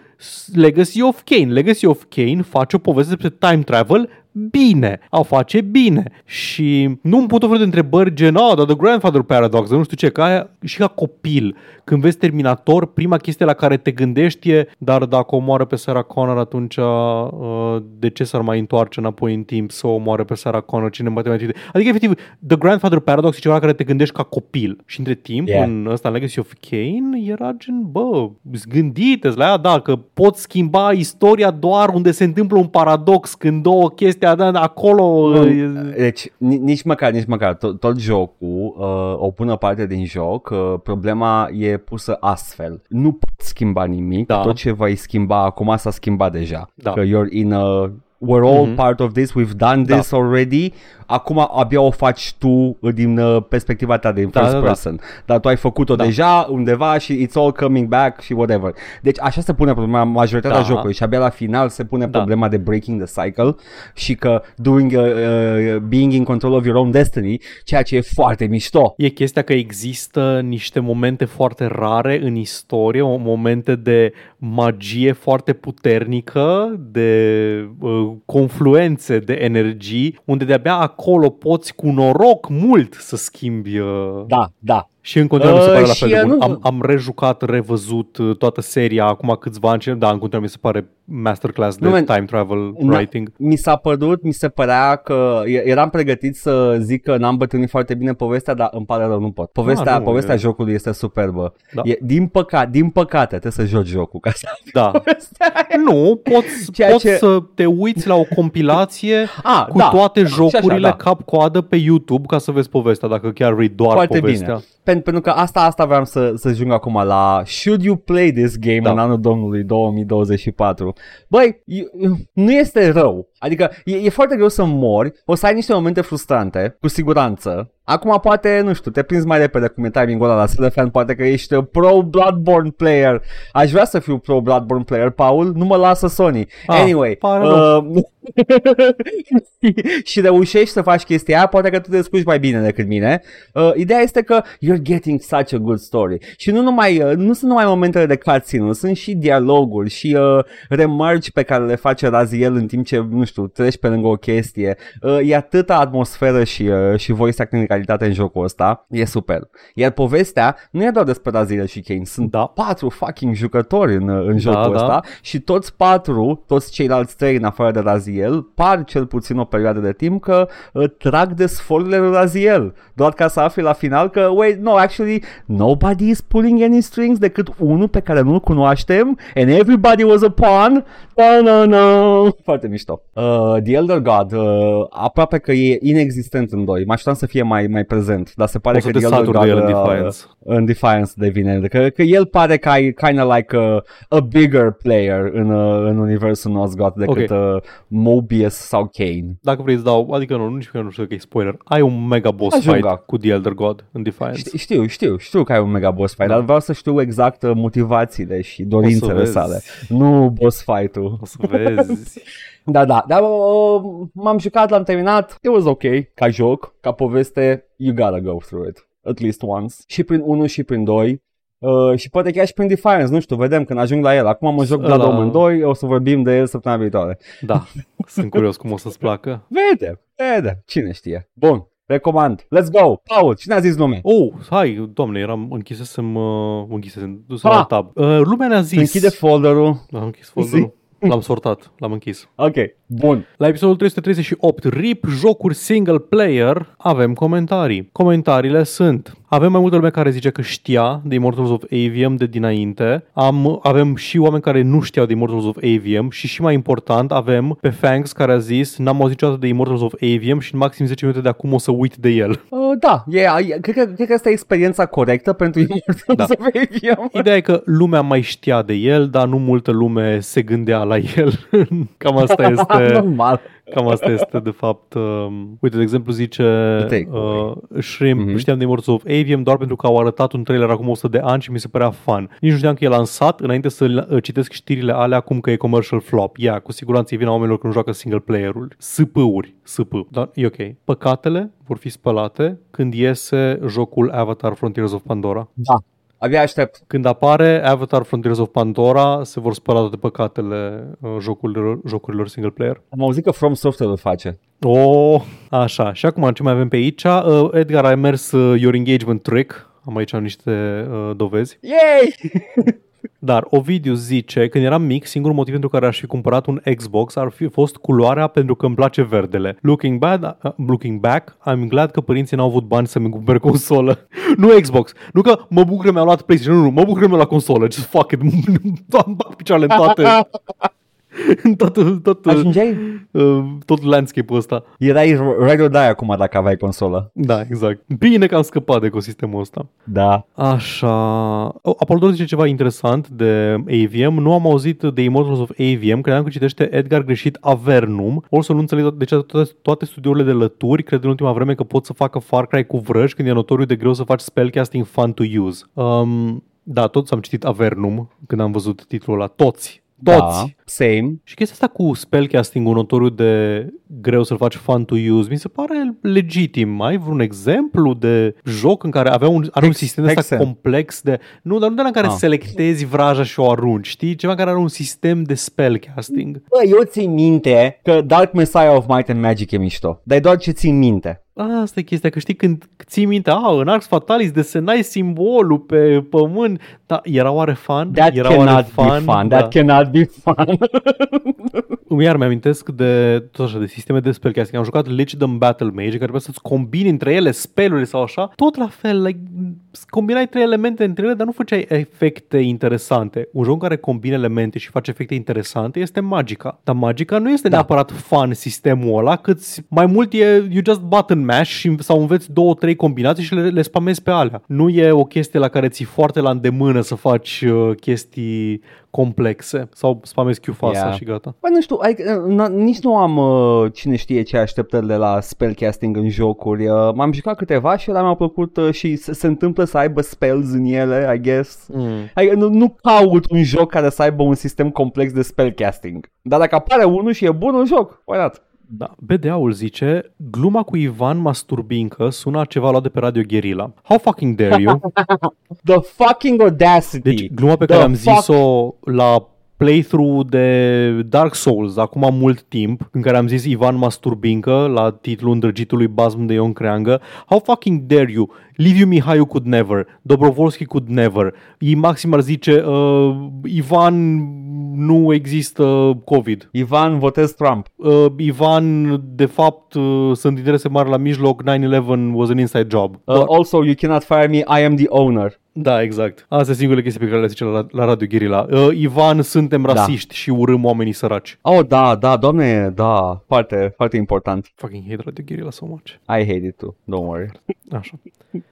Legacy of Kane? Legacy of Kane face o poveste despre time travel bine, a o face bine. Și nu îmi put o fel de întrebări gen, oh, dar The Grandfather Paradox, nu știu ce, ca aia, și ca copil, când vezi Terminator, prima chestie la care te gândești e, dar dacă o omoară pe Sarah Connor, atunci uh, de ce s-ar mai întoarce înapoi în timp să o omoare pe Sarah Connor, cine mai mai Adică, efectiv, The Grandfather Paradox e ceva la care te gândești ca copil. Și între timp, Yeah. în ăsta, în Legacy of Kane, era gen, bă, gândite-ți la ea, da, că poți schimba istoria doar unde se întâmplă un paradox, când două chestii da, acolo... Nu, Deci, ni- nici măcar, nici măcar, tot, tot jocul, uh, o bună parte din joc, uh, problema e pusă astfel. Nu poți schimba nimic, Da. tot ce voi schimba acum s-a schimbat deja. Da. Că you're in a... We're all Mhm. part of this, we've done Da. this already. Acum abia o faci tu din uh, perspectiva ta din Da, first da, da. person. Dar tu ai făcut-o Da. deja undeva și it's all coming back și whatever. Deci așa se pune problema majoritatea Da. jocului și abia la final se pune Da. problema de breaking the cycle și că doing uh, uh, being in control of your own destiny, ceea ce e foarte mișto. E chestia că există niște momente foarte rare în istorie, o- momente de magie foarte puternică, de uh, confluențe de energii, unde de-abia acolo poți cu noroc mult să schimbi uh, Da, da. Și în continuare mi se Uh, pare la și, fel de uh, bun. nu- Am, am rejucat, revăzut uh, toată seria acum câțiva ani, da, în continuare mi se pare masterclass de Nu, man, time travel na- writing. Mi s-a părut, mi se părea că e- eram pregătit să zic că n-am bătrânit foarte bine povestea, dar îmi pare rău, nu pot. Povestea, Ah, nu, povestea e- jocului este superbă. Da. E, din, păca- din păcate, trebuie să joci jocul ca să Da. [laughs] povestea aia. Nu, poți, [laughs] Ceea poți ce- să te uiți la o compilație [laughs] Ah, cu da. toate Și așa, jocurile da. cap-coadă pe YouTube ca să vezi povestea, dacă chiar vrei doar Foarte povestea. bine. Pen- pentru că asta, asta vreau să, să ajung acum la Should you play this game Da. în anul domnului 2024? Băi, e- nu este rău. Adică e, e foarte greu să mori, o să ai niște momente frustrante, cu siguranță. Acum poate, nu știu, te prinzi mai repede cum e timingul ăla la Celefan, poate că ești uh, pro Bloodborne player. Aș vrea să fiu pro Bloodborne player, Paul, nu mă lasă Sony. Ah, anyway, pare uh, [laughs] și reușești să faci chestia aia, poate că tu te descurci mai bine decât mine. Uh, ideea este că you're getting such a good story. Și nu numai, uh, nu sunt numai momentele de cutscene sunt și dialoguri și uh, remarci pe care le face Raziel în timp ce, nu știu, treci pe lângă o chestie. Uh, e atâta atmosferă și, uh, și voice acting de calitate în jocul ăsta. E super. Iar povestea nu e doar despre Raziel și Kane. Sunt Da. patru fucking jucători în, uh, în jocul da. ăsta și toți patru, toți ceilalți trei în afară de Raziel, par cel puțin o perioadă de timp că uh, trag de sforurile lui Raziel. Doar ca să afli la final că, wait, no, actually, nobody is pulling any strings decât unul pe care nu-l cunoaștem and everybody was a pawn. No, no, no. Foarte mișto. Uh, The Elder God, uh, aproape că e inexistent în doi. Mă așteptam să fie mai, mai prezent, dar se pare O să că te The Elder saturi saturi God de el în uh, Defiance. în Defiance devine, că, că el pare ca kind of like a, a bigger player în, uh, în universul Nosgoth decât Ok. uh, Mobius sau Kane. Dacă vrei să dau, adică nu, nici că nu știu că e spoiler, ai un mega boss Ajung fight acum. cu The Elder God în Defiance. Știu, știu, știu, știu că ai un mega boss fight, Da. dar vreau să știu exact uh, motivațiile și dorințele vezi. sale. Nu boss fight-ul. O să vezi. [laughs] Da, da, dar uh, m-am jucat, l-am terminat. It was ok, ca joc, ca poveste, you gotta go through it. At least once. Și prin 1 și prin 2. Uh, și poate chiar și prin Defiance, nu știu, vedem când ajung la el. Acum mă joc Ăla- Blood Omen 2, o să vorbim de el săptămâna viitoare. Da, sunt curios cum o să-ți placă. Vede, vede, cine știe. Bun, recomand. Let's go. Paul, cine a zis nume? Oh, hai, doamne, eram închisesem, uh, închisesem, dusem Ah! la tab. Uh, lumea ne-a zis... Închide folderul. Am închis folderul. L-am sortat, l-am închis. Ok, bun. La episodul 338, RIP jocuri single player, avem comentarii. Comentariile sunt avem mai multă lume care zice că știa de Immortals of Avium de dinainte. Am, avem și oameni care nu știau de Immortals of Avium și și mai important avem pe Fangs care a zis n-am auzit niciodată de Immortals of Avium și în maxim 10 minute de acum o să uit de el. Uh, da, e, e, cred, că, cred că asta e experiența corectă pentru Immortals Da. of Avium. Ideea e că lumea mai știa de el, dar nu multă lume se gândea la el. [laughs] Cam asta este... Normal. Cam asta este, de fapt. Um, uite, de exemplu, zice take uh, Shrimp, Mhm. mm-hmm. știam de Immortals of Avium doar pentru că au arătat un trailer acum 100 de ani și mi se părea fun. Nici nu știam că e lansat înainte să uh, citesc știrile alea acum că e commercial flop. Ia, yeah, cu siguranță e vina oamenilor când joacă single player-uri. SP-uri, SP. Dar e ok. Păcatele vor fi spălate când iese jocul Avatar Frontiers of Pandora. Da, abia aștept. Când apare Avatar Frontiers of Pandora, se vor spăla toate păcatele uh, jocurilor, jocurilor single player. Am auzit că From Software îl face. Oh, așa. Și acum ce mai avem pe aici? Uh, Edgar, ai mers uh, Your Engagement Trick. Am aici niște uh, dovezi. Yay! [laughs] Dar Ovidiu zice, când eram mic, singurul motiv pentru care aș fi cumpărat un Xbox ar fi fost culoarea pentru că îmi place verdele. Looking, bad, uh, looking back, I'm glad că părinții n-au avut bani să-mi cumpere consolă. [laughs] nu Xbox. Nu că mă bucur că mi-au luat PlayStation. Nu, nu, mă bucur că mi-au luat consolă. Just fuck it. [laughs] Am bag picioarele în toate. [laughs] în tot, tot, Ajungeai? uh, tot landscape-ul ăsta. Erai ride or die acum dacă aveai consolă. Da, exact. Bine că am scăpat de ecosistemul ăsta. Da. Așa. Oh, Apollodor zice ceva interesant de AVM. Nu am auzit de Immortals of AVM. Credeam că citește Edgar greșit Avernum. O să nu înțeleg de ce toate, toate studiourile de lături cred în ultima vreme că pot să facă Far Cry cu vrăji când e notoriu de greu să faci spellcasting fun to use. Um, da, toți am citit Avernum când am văzut titlul ăla. Toți. Toți. Da, same. Și chestia asta cu spellcasting-ul notoriu de greu să-l faci fun to use, mi se pare legitim. Ai vreun exemplu de joc în care avea un, are un Hex- sistem ăsta Hexen. complex de... Nu, dar nu de la în care Ah. selectezi vraja și o arunci, știi? Ceva care are un sistem de spellcasting. Bă, eu țin minte că Dark Messiah of Might and Magic e mișto. Dar e doar ce țin minte. Asta e chestia, că știi când ții minte, a, în Arx Fatalis desenai simbolul pe pământ, dar era oare fan? That era cannot oare be fun. That cannot be fun. [laughs] Îmi iar mi-amintesc de, tot așa, de sisteme de spellcasting. Am jucat Legend Battle Mage, care trebuie să-ți combini între ele spellurile sau așa. Tot la fel, like, combinai trei elemente între ele, dar nu făceai efecte interesante. Un joc care combine elemente și face efecte interesante este Magica. Dar Magica nu este Da. neapărat fun sistemul ăla, cât mai mult e you just button mash și, sau înveți două, trei combinații și le, le spamezi pe alea. Nu e o chestie la care ții foarte la îndemână să faci uh, chestii complexe sau spamezi Q-fast Yeah. și gata. Bă, nu știu, ai, na, nici nu am uh, cine știe ce așteptări de la spellcasting în jocuri. Uh, m-am jucat câteva și la mi-au plăcut uh, și se, se întâmplă să aibă spells în ele, I guess. Mm. Adică nu, nu caut un joc care să aibă un sistem complex de spellcasting. Dar dacă apare unul și e bun un joc, why not? Da. BDA-ul zice, gluma cu Ivan Masturbincă sună a ceva luat de pe Radio Guerilla. How fucking dare you? [laughs] The fucking audacity. Deci gluma pe The care am fuck- zis-o la playthrough de Dark Souls acum mult timp, în care am zis Ivan Masturbincă la titlul îndrăgitului basm de Ion Creangă, How fucking dare you? Liviu Mihaiu could never, Dobrovolski could never. I Maxim ar zice, uh, Ivan nu există COVID. Ivan, votez Trump. Uh, Ivan, de fapt, uh, sunt interese mari la mijloc, 9-11 was an inside job. Uh, also, you cannot fire me, I am the owner. Da, exact. Asta e singurele chestii pe care le zice la, la Radio Guerilla. Uh, Ivan, suntem Da. rasiști și urâm oamenii săraci. Oh, da, da, doamne, da, foarte, foarte important. Fucking hate Radio Guerilla so much. I hate it too, don't worry. Așa.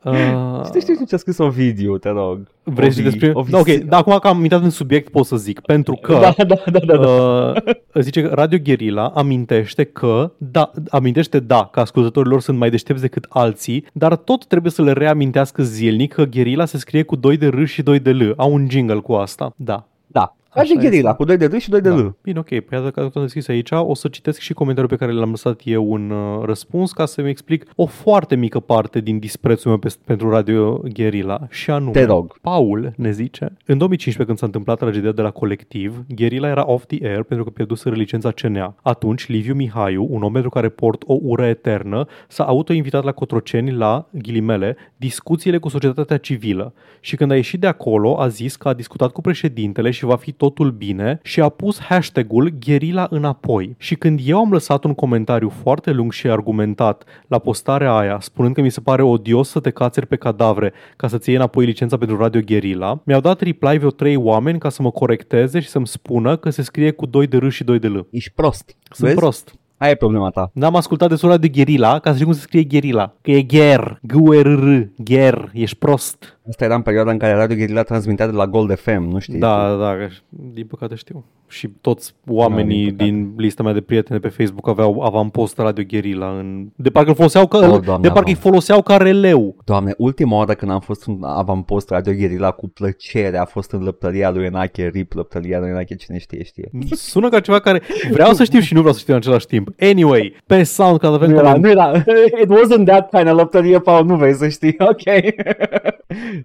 Uh, Știi, știi tu ce a scris o video, te rog. vrei să Ovi- despre... Ovi- Da, ok, da, acum că am intrat în subiect pot să zic. Pentru că... Da, da, da, da, da. Uh, zice că Radio Guerilla amintește că, da, amintește, da, că ascultătorii lor sunt mai deștepți decât alții, dar tot trebuie să le reamintească zilnic că Guerilla se scrie cu 2 de R și 2 de L. Au un jingle cu asta. Da. Da. Așa Face gherila cu 2 de D și 2 de Da. L. Bine, ok. Păi dacă tot am scris aici, o să citesc și comentariul pe care l-am lăsat eu în uh, răspuns ca să-mi explic o foarte mică parte din disprețul meu pe, pentru Radio Guerilla și anume. Te rog. Paul ne zice, în 2015 când s-a întâmplat tragedia de la colectiv, Guerilla era off the air pentru că pierduseră licența CNA. Atunci, Liviu Mihaiu, un om pentru care port o ură eternă, s-a autoinvitat la Cotroceni la, ghilimele, discuțiile cu societatea civilă. Și când a ieșit de acolo, a zis că a discutat cu președintele și va fi totul bine și a pus hashtagul Guerilla înapoi. Și când eu am lăsat un comentariu foarte lung și argumentat la postarea aia, spunând că mi se pare odios să te cațeri pe cadavre ca să-ți iei înapoi licența pentru Radio Guerilla, mi-au dat reply vreo trei oameni ca să mă corecteze și să-mi spună că se scrie cu 2 de R și 2 de L. Ești prost. Sunt Vezi? prost. Aia e problema ta. N-am ascultat de sora de Guerilla ca să știu cum se scrie Guerilla. Că e Ger, g u r r Ger, ești prost. Asta era în perioada în care Radio Guerilla transmitea de la Gold FM, nu știi? Da, da, că- din păcate știu. Și toți oamenii Da, din păcate. din lista mea de prieteni de pe Facebook aveau avampost Radio Guerilla în... De parcă îl foloseau ca, Oh, Doamne, de parcă îi avampost. foloseau ca releu. Doamne, ultima oară când am fost în avampost Radio Guerilla cu plăcere a fost în lăptăria lui Enache, RIP, lăptăria lui Enache, cine știe, știe. [laughs] Sună ca ceva care vreau să știu și nu vreau să știu în același timp. Anyway, pe SoundCloud avem Nu era, coment- nu era, [laughs] it wasn't that kind of lăptărie, Paul, nu vrei să știi, ok.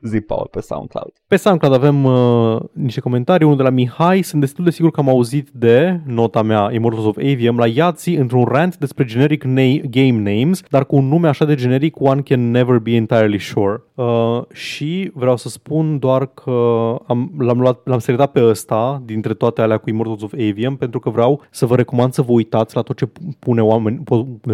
Zi, Paul, pe SoundCloud. Pe SoundCloud avem uh, niște comentarii, unul de la Mihai. Sunt destul de sigur că am auzit de nota mea Immortals of Avium la Yahtzee într-un rant despre generic na- game names, dar cu un nume așa de generic, one can never be entirely sure. Uh, și vreau să spun doar că am, l-am, luat, l-am selectat pe ăsta dintre toate alea cu Immortals of Avium pentru că vreau să vă recomand să vă uitați la tot ce pune oameni... Po-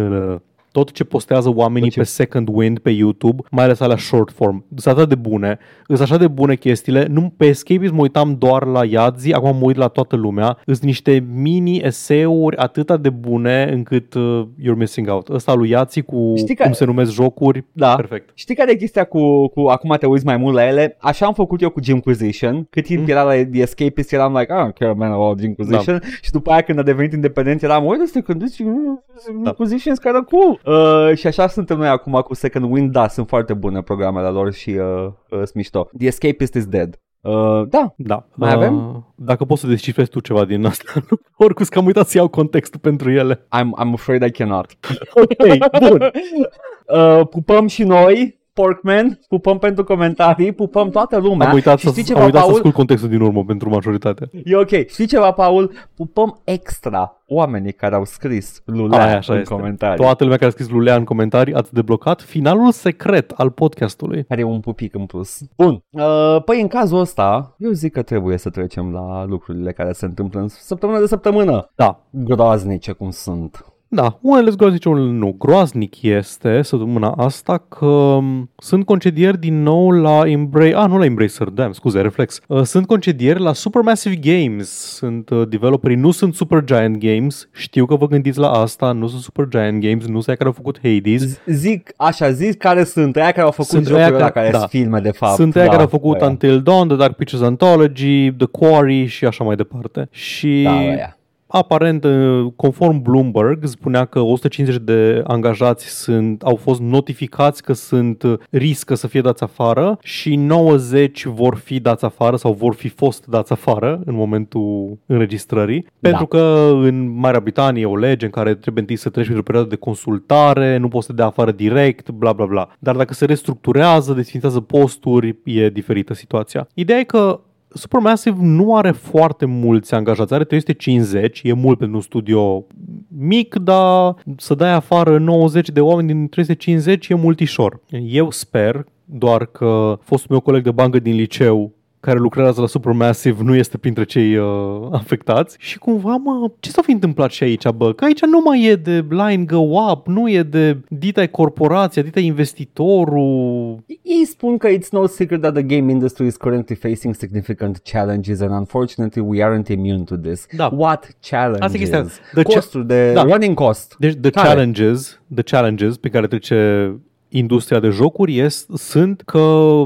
tot ce postează oamenii Tot ce- pe Second Wind pe YouTube, mai ales alea short form. Sunt atât de bune, sunt așa de bune chestiile. Nu, pe Escapism mă uitam doar la Yadzi, acum mă uit la toată lumea. Sunt niște mini eseuri atât de bune încât uh, you're missing out. Ăsta lui Yadzi cu Știi că- cum se numesc jocuri, Da. perfect. Știi care e chestia cu, cu acum te uiți mai mult la ele? Așa am făcut eu cu Jimquisition. Cât timp Mm. era la The Escapist eram like, ah, care man about Jimquisition. Da. Și după aia când a devenit independent eram, uite, este când zici, Jimquisition is kind of cool. Uh, și așa suntem noi acum cu Second Wind. Da, sunt foarte bune programele lor și uh, uh, sunt mișto. The Escapist is dead. Uh, da, Da. Mai avem? Dacă poți să descifrezi tu ceva din asta. [laughs] Oricum, că am uitat să iau contextul pentru ele. I'm, I'm afraid I cannot. [laughs] Ok, bun. Uh, pupăm și noi. Porkman, pupăm pentru comentarii, pupăm toată lumea. Am uitat, și să, știi am ceva, uitat să Paul? ascult contextul din urmă pentru majoritatea. E ok. Știi ceva, Paul? Pupăm extra oamenii care au scris Lulea Aia, așa în este. comentarii. Toată lumea care a scris Lulea în comentarii ați deblocat finalul secret al podcastului. care e un pupic în plus. Bun, uh, păi în cazul ăsta, eu zic că trebuie să trecem la lucrurile care se întâmplă în săptămână de săptămână. Da, Groaznice cum sunt. Da, unele sunt groaznice, unele nu. Groaznic este săptămâna asta că m, sunt concedieri din nou la Embrace... Ah, nu la Embracer, damn, scuze, reflex. Uh, sunt concedieri la Supermassive Games. Sunt uh, developerii, nu sunt Supergiant Games. Știu că vă gândiți la asta, nu sunt Supergiant Games, nu sunt aia care au făcut Hades. Z- Zic, așa, zic care sunt, aia care au făcut Sunt jocurile aia ăla care- care da. sunt filme de fapt. Sunt aia da, care au făcut aia. Until Dawn, The Dark Pictures Anthology, The Quarry și așa mai departe. Și Da, aia. Aparent, uh, conform Bloomberg, spunea că 150 de angajați sunt, au fost notificați că sunt uh, riscă să fie dați afară și 90 vor fi dați afară sau vor fi fost dați afară în momentul înregistrării. Pentru că în Marea Britanie e o lege în care trebuie întâi să treci printr-o perioadă de consultare, nu poți să te dea afară direct, bla bla bla. Dar dacă se restructurează, desfințează posturi, e diferită situația. Ideea e că Supermassive nu are foarte mulți angajați, are 350, e mult pentru un studio mic, dar să dai afară 90 de oameni din 350 e multișor. Eu sper doar că fostul meu coleg de bancă din liceu care lucrează la Supermassive nu este printre cei uh, afectați și cumva, mă, ce s-a fi întâmplat și aici, bă? Că aici nu mai e de line go up, nu e de dita e corporația, dita e investitorul, Ei spun că it's no secret that the game industry is currently facing significant challenges and unfortunately we aren't immune to this. Da. What challenges? Asta e chestia. The cha- Costuri de Da. running cost. Deci the Care? challenges, the challenges pe care trece industria de jocuri este, sunt că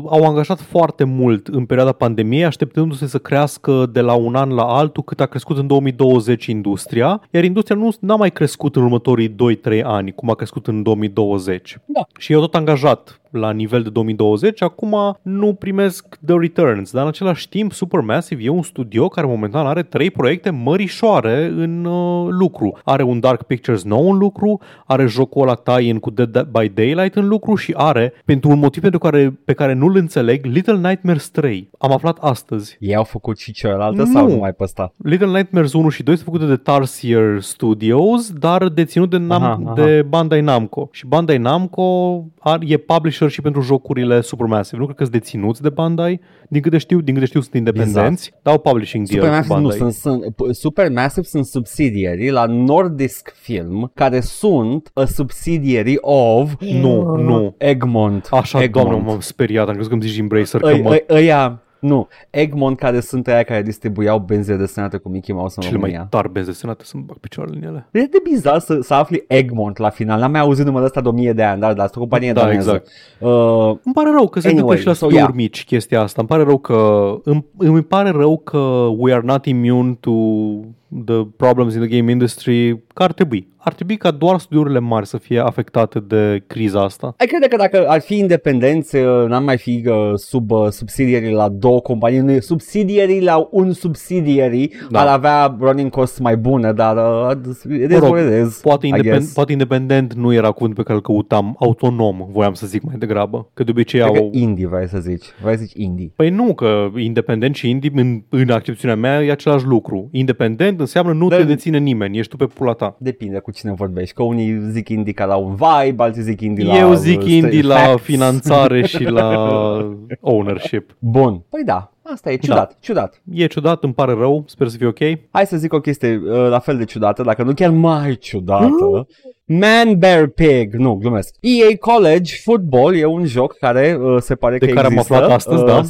au angajat foarte mult în perioada pandemiei, așteptându-se să crească de la un an la altul cât a crescut în 2020 industria, iar industria nu n-a mai crescut în următorii 2-3 ani, cum a crescut în 2020. Da. Și eu tot angajat la nivel de 2020, acum nu primesc the returns, dar în același timp Supermassive e un studio care momentan are trei proiecte mărișoare în uh, lucru. Are un Dark Pictures nou în lucru, are jocul ăla tie-in cu Dead by Daylight în lucru și are, pentru un motiv pentru care, pe care nu-l înțeleg, Little Nightmares 3. Am aflat astăzi. Ei au făcut și celelalte Nu. sau numai pe ăsta? Little Nightmares 1 și 2 sunt făcute de Tarsier Studios, dar deținut de, Nam- Aha, aha. de Bandai Namco. Și Bandai Namco are, e publisher și pentru jocurile Supermassive. Nu cred că sunt deținuți de Bandai. Din câte știu, din câte știu sunt independenți, dar au publishing deal cu Supermassive nu Bandai. sunt, sunt p- Supermassive sunt subsidiarii la Nordisk Film care sunt a subsidiary of Nu, nu. Egmont. Așa, Egmont. doamne, m-am speriat. Am crezut că îmi zici Embracer. Că Îi, mă, îi, ăia, nu, Egmont care sunt aia care distribuiau benze desenate cu Mickey Mouse în cele mai România. tari benzi desenate să-mi bag picioarele în ele. E de bizar să, să afli Egmont la final. N-am mai auzit numele ăsta de o mie de ani, dar, dar asta o companie Da, daneză. exact. Uh, Îmi pare rău că se Anyway, întâmplă și la so, studiouri yeah. mici chestia asta. Îmi pare rău că îmi, îmi pare rău că we are not immune to the problems in the game industry, că ar trebui. Ar trebui ca doar studiourile mari să fie afectate de criza asta. ai crede că dacă ar fi independenți, uh, n-am mai fi uh, sub uh, subsidierii la două companii, nu e subsidierii la un subsidierii, Da. da. ar avea running costs mai bune, dar uh, it is Mă rog, what it is, Poate, I independ, guess. poate independent nu era cuvântul pe care îl căutam, autonom, voiam să zic mai degrabă. Că de obicei Cred că au... indie vrei să zici, vrei să zici indie. Păi nu, că independent și indie, în, în accepțiunea mea, e același lucru. Independent înseamnă nu Da. te deține nimeni, ești tu pe pula ta. Depinde cu cine vorbești, că unii zic indie ca la un vibe, alții zic indie la Eu zic uh, indie la facts. finanțare [laughs] și la ownership. Bun, păi da, asta e ciudat, Da. ciudat. E ciudat, îmi pare rău, sper să fie ok. Hai să zic o chestie uh, la fel de ciudată, dacă nu chiar mai ciudată. Man Bear Pig, nu, glumesc. EA College Football e un joc care uh, se pare De că care am există. aflat astăzi, da.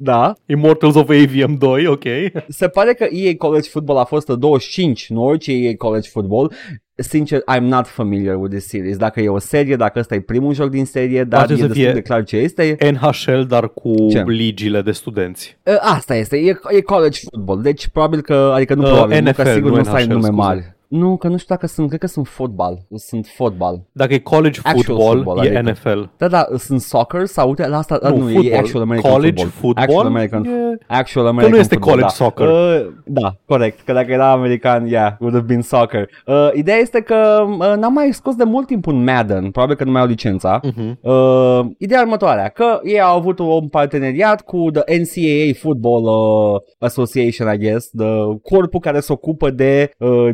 Se- da, Immortals of AVM 2, ok. se pare că EA College Football a fost 25, nu orice EA College Football. Sincer, I'm not familiar with this series. Dacă e o serie, dacă ăsta e primul joc din serie, dar Poate e să destul fie- de clar ce este. NHL, dar cu Ce? ligile de studenți. Uh, Asta este, e, e college football, deci probabil că, adică nu Uh, probabil, nu, NFL, că sigur nu nu, nu să ai NHL, nume scuze. mari. Nu, că nu știu dacă sunt, cred că sunt fotbal. Sunt fotbal. Dacă e college Actual football, football, e adică. NFL. Da, da, sunt soccer sau uite, la asta, Nu, nu, nu football. e actual American College football. football Actual American, e- actual American este football, college da. soccer. Uh, da, corect, că dacă era american, yeah, would have been soccer. Uh, ideea este că uh, n-am mai scos de mult timp un Madden, probabil că nu mai au licența. Mhm. Uh, ideea următoarea, că ei au avut un parteneriat cu The NCAA Football uh, Association, I guess, the corpul care se ocupă de uh,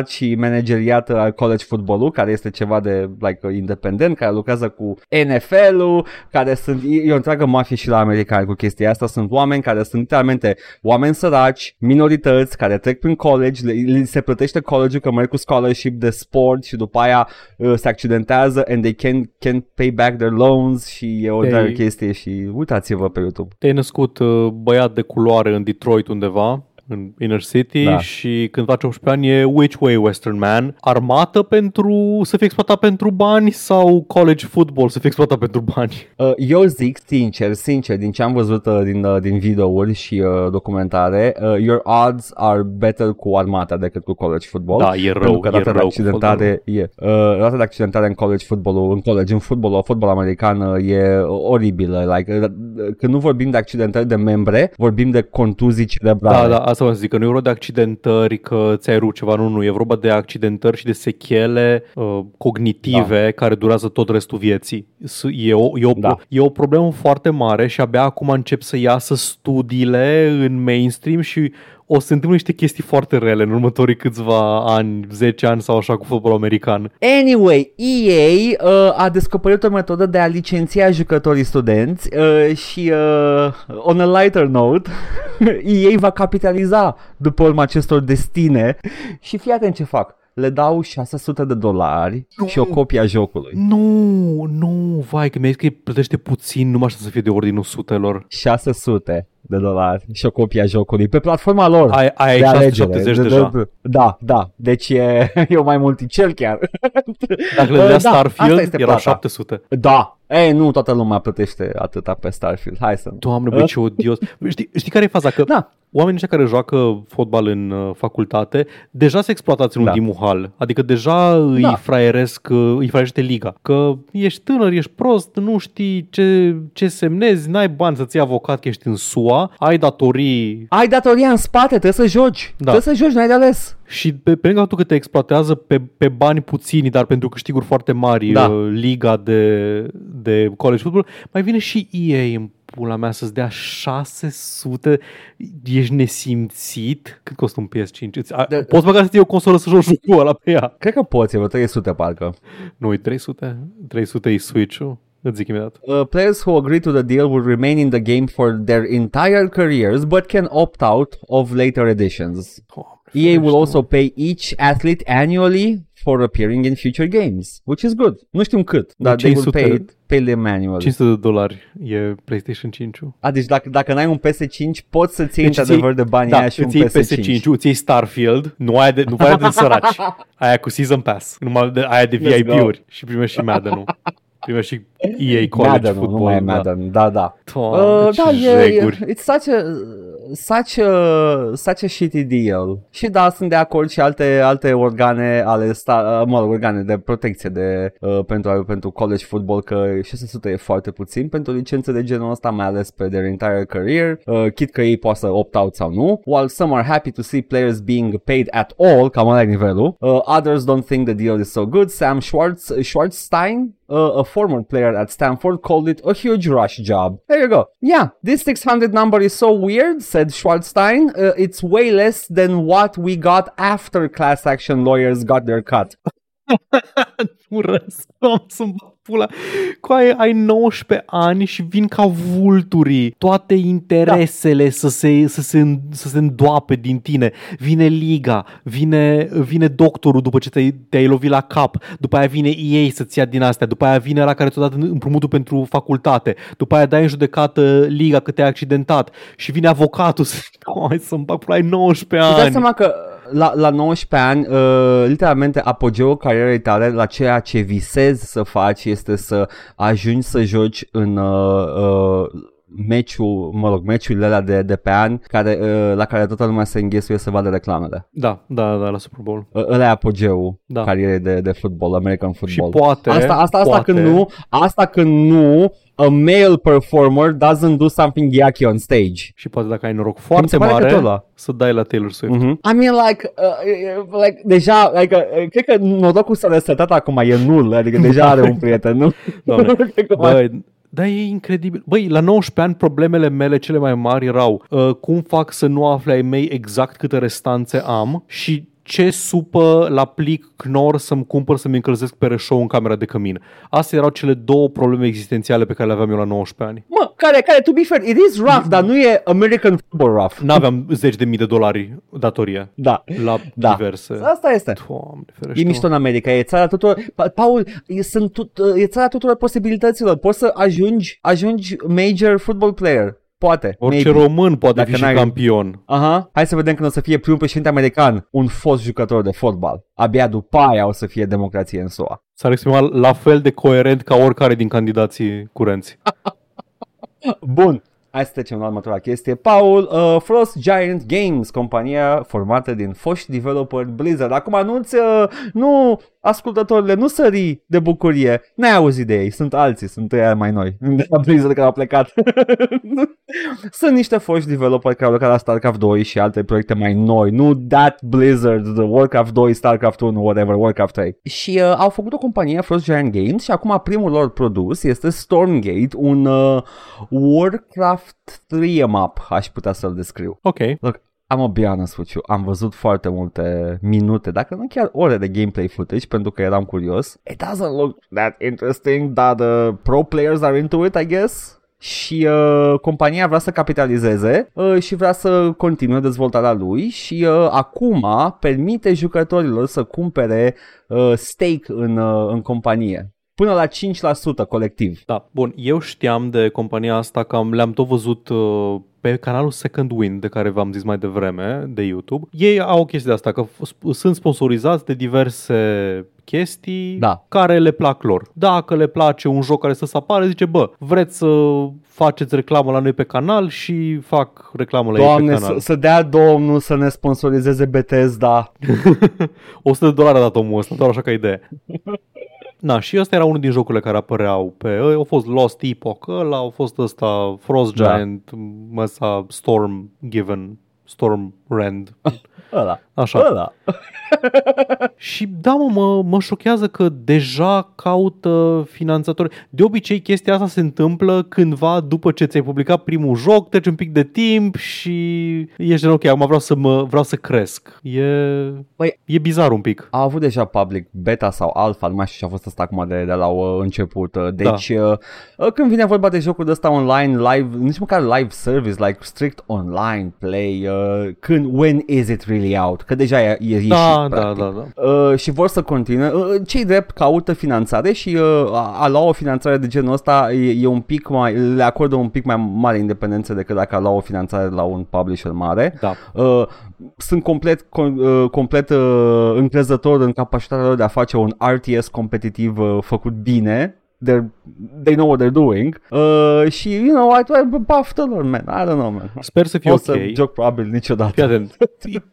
gestionat și manageriat al college football care este ceva de like uh, independent, care lucrează cu NFL-ul, care sunt, e, e o întreagă mafie și la americani cu chestia asta, sunt oameni care sunt literalmente oameni săraci, minorități, care trec prin college, le, le se plătește college-ul că merg cu scholarship de sport și după aia uh, se accidentează and they can, can pay back their loans și e o Ei- întreagă chestie și uitați-vă pe YouTube. Te-ai născut uh, băiat de culoare în Detroit undeva, în inner city Da. și când faci 18 ani e which way Western man? Armată pentru să fie exploatat pentru bani sau college football să fie exploatat pentru bani? Uh, eu zic sincer, sincer, din ce am văzut uh, din, uh, din videouri și uh, documentare, uh, your odds are better cu armata decât cu college football. Da, e rău, Pentru că e rata de rău cu accidentare e, uh, rata de accidentare în college football, în college, în fotbal, fotbal american uh, e oribilă. Like, uh, când nu vorbim de accidentări de membre, vorbim de contuzii cerebrale. Da, da, asta vă zic, că nu e vorba de accidentări, că ți-ai rupt ceva, nu, nu, e vorba de accidentări și de sechele uh, cognitive da. care durează tot restul vieții. S- E o, e, o, Da. e o problemă foarte mare și abia acum încep să iasă studiile în mainstream și o să se întâmple niște chestii foarte rele în următorii câțiva ani, 10 ani sau așa cu fotbalul american. Anyway, EA uh, a descoperit o metodă de a licenția jucătorii studenți uh, și uh, on a lighter note, [laughs] EA va capitaliza după urma acestor destine și fii atent ce fac. Le dau 600 de dolari și o copie a jocului. Nu, nu, vai, că mi-ai zis că îi plătește puțin, nu mai știu să fie de ordinul sutelor. 600 de dolari și o copie a jocului pe platforma lor. Ai, ai de alegere. 670 De- de- deja. de- Da, da. Deci e, [laughs] e mai multicel chiar. Dacă le Uh, dea da, asta Starfield, este erau plata. 700. Da. Ei, nu toată lumea plătește atâta pe Starfield. Hai să nu. Doamne, băi, ce odios. Știi, știi care e faza? Că Da. oamenii ăștia care joacă fotbal în uh, facultate, deja se exploatați în Da. ultimul hal. Adică deja îi Da. fraieresc, uh, îi fraierește liga. Că ești tânăr, ești prost, nu știi ce, ce semnezi, n-ai bani să-ți iei avocat că ești în SUA, ai datorii Ai datoria în spate, trebuie să joci. Da. Trebuie să joci, n-ai de ales. Și pe, pe lângă faptul că te exploatează pe, pe bani puțini, dar pentru câștiguri foarte mari, Da. uh, liga de, de college football, mai vine și EA în pula mea să-ți dea 600, ești nesimțit. Cât costă un PS5? Îți, a, De- poți băga să-ți iei o consolă să joci jocul ăla pe ea. Cred că poți, e vreo 300 parcă. Nu, e 300? 300 e Switch-ul? Îți zic imediat. Uh, players who agree to the deal will remain in the game for their entire careers, but can opt out of later editions. Doamne, EA will ferește-mă. also pay each athlete annually for appearing in future games, which is good. Nu știm cât, dar they will 500. pay, pay them annually. 500 de dolari e PlayStation 5-ul. A, deci dacă, dacă n-ai un PS5, poți să-ți iei Deci îți într-adevăr de bani da, aia și un îți iei PS5. PS5, îți iei Starfield, nu aia de, nu aia de săraci, [laughs] aia cu Season Pass, numai de, aia de Let's VIP-uri și primești și Madden-ul. Primești și EA College Madden, Football. nu mai e da. Madden, da, da. Doamne, Uh, ce da, e, e, jeguri. it's such a, such a, such a shitty deal. Și da, sunt de acord și alte, alte organe ale, sta, uh, mă rog, organe de protecție de, uh, pentru, pentru college football, că 600 e foarte puțin pentru licențe de genul ăsta, mai ales pe their entire career, uh, chit că ei poate să opt-out sau nu. While some are happy to see players being paid at all, cam ăla e nivelul, uh, others don't think the deal is so good. Sam Schwartz, Schwartzstein, uh, a former player at Stanford, called it a huge rush job. There you go. Yeah, this 600 number is so weird, said Schwartzstein. Uh, it's way less than what we got after class action lawyers got their cut. Nu răspund, sunt pula. Cu ai, ai 19 ani și vin ca vulturii. Toate interesele să, se, să, se, să se îndoape din tine. Vine liga, vine, vine doctorul după ce te-ai, te-ai lovit la cap. După aia vine ei să-ți ia din astea. După aia vine la care ți-a dat împrumutul pentru facultate. După aia dai în judecată liga că te-ai accidentat. Și vine avocatul să... [laughs] Hai să-mi bag pula, ai 19 Îți dai ani. seama că la, la 19 ani, uh, literalmente apogeul carierei tale la ceea ce visezi să faci este să ajungi să joci în uh, uh, meciul, mă rog, meciurile alea de, de pe an care, uh, la care toată lumea se înghesuie să vadă reclamele. Da, da, da, la Super Bowl. Uh, ăla e apogeul Da. carierei de, de football, American Și football. poate, Asta, asta, asta poate, când nu, asta când nu, a male performer doesn't do something yucky on stage. Și poate dacă ai noroc Mi foarte se pare că mare, tot ăla. să dai la Taylor Swift. Mm-hmm. I mean, like, uh, uh, like, deja, like, uh, cred că norocul s-a resetat acum, e nul, adică deja are un prieten, nu? [laughs] Doamne. [laughs] Cred că mai- Băi, da, e incredibil. Băi, la 19 ani problemele mele cele mai mari erau uh, cum fac să nu afle ai mei exact câte restanțe am și ce supă la plic Knorr să-mi cumpăr să-mi încălzesc pe reșou în camera de cămin. Astea erau cele două probleme existențiale pe care le aveam eu la 19 ani. Mă, care, care, to be fair, it is rough, dar nu e American football rough. N-aveam zeci de mii de dolari datorie Da. la Da. diverse. Asta este. Doamne, ferește E mișto în America, e țara tuturor, Pa- Paul, e, sunt tut, e țara tuturor posibilităților, poți să ajungi, ajungi major football player, poate, Orice maybe. român poate Dacă fi și n-ai- campion. Aha, hai să vedem când o să fie primul președinte american, un fost jucător de fotbal. Abia după aia o să fie democrație în SUA. S-ar exprima la fel de coerent ca oricare din candidații curenți. [laughs] Bun, hai să trecem la următoarea chestie. Paul, uh, Frost Giant Games, compania formată din foști developer Blizzard. Acum anunț, uh, nu, ascultătorile, nu sări de bucurie. N-ai auzit de ei, sunt alții, sunt ăia mai noi. De la Blizzard care au plecat. [laughs] sunt niște foști developer care au lucrat la StarCraft 2 și alte proiecte mai noi. Nu that Blizzard, the Warcraft 2, StarCraft 1, whatever, Warcraft 3. Și uh, au făcut o companie, Frost Giant Games, și acum primul lor produs este Stormgate, un uh, Warcraft 3 map, aș putea să-l descriu. Ok. Look, am o be honest with you, am văzut foarte multe minute, dacă nu chiar ore de gameplay footage, pentru că eram curios. It doesn't look that interesting, dar the pro players are into it, I guess. Și uh, compania vrea să capitalizeze uh, și vrea să continue dezvoltarea lui și uh, acum permite jucătorilor să cumpere uh, stake în, uh, în companie. Până la 5% colectiv. Da, bun, eu știam de compania asta că am, le-am tot văzut uh, pe canalul Second Wind, de care v-am zis mai devreme, de YouTube. Ei au o chestie de asta, că f- sunt sponsorizați de diverse chestii Da. care le plac lor. Dacă le place un joc care să se apare, zice, bă, vreți să faceți reclamă la noi pe canal și fac reclamă la Doamne, ei pe să, canal. să dea Domnul să ne sponsorizeze Bethesda. [laughs] 100 de dolari a dat omul ăsta, doar așa ca idee. [laughs] Na, și ăsta era unul din jocurile care apăreau pe... Au fost Lost Epoch ăla, au fost ăsta Frost Da. Giant, da. ăsta Storm Given, Storm Rand. [laughs] Ăla. Așa. Ăla. [laughs] Și da, mă, mă, mă șochează că deja caută finanțatori. De obicei, chestia asta se întâmplă cândva după ce ți-ai publicat primul joc, trece un pic de timp și ești de ok, acum vreau să, mă, vreau să cresc. E, Păi- e bizar un pic. A avut deja public beta sau alpha, nu mai știu ce a fost asta acum de, de la uh, început. Uh, Deci, da. uh, când vine vorba de jocul de ăsta online, live, nici măcar live service, like strict online play, uh, când, when is it really out? Că deja e, e Da, ieșit, da, practic. da, da. Uh, și vor să continue. Uh, cei drept caută finanțare și uh, a, a lua o finanțare de genul ăsta e, e un pic mai, le acordă un pic mai mare independență decât dacă a lua o finanțare de la un publisher mare. Da. Uh, sunt complet, com, uh, complet uh, încrezător în capacitatea lor de a face un RTS competitiv uh, făcut bine. They're, they know what they're doing uh, și, you know, I, I baftă lor, man, I don't know, man. Sper să fie o ok. să joc probabil niciodată. Fii atent.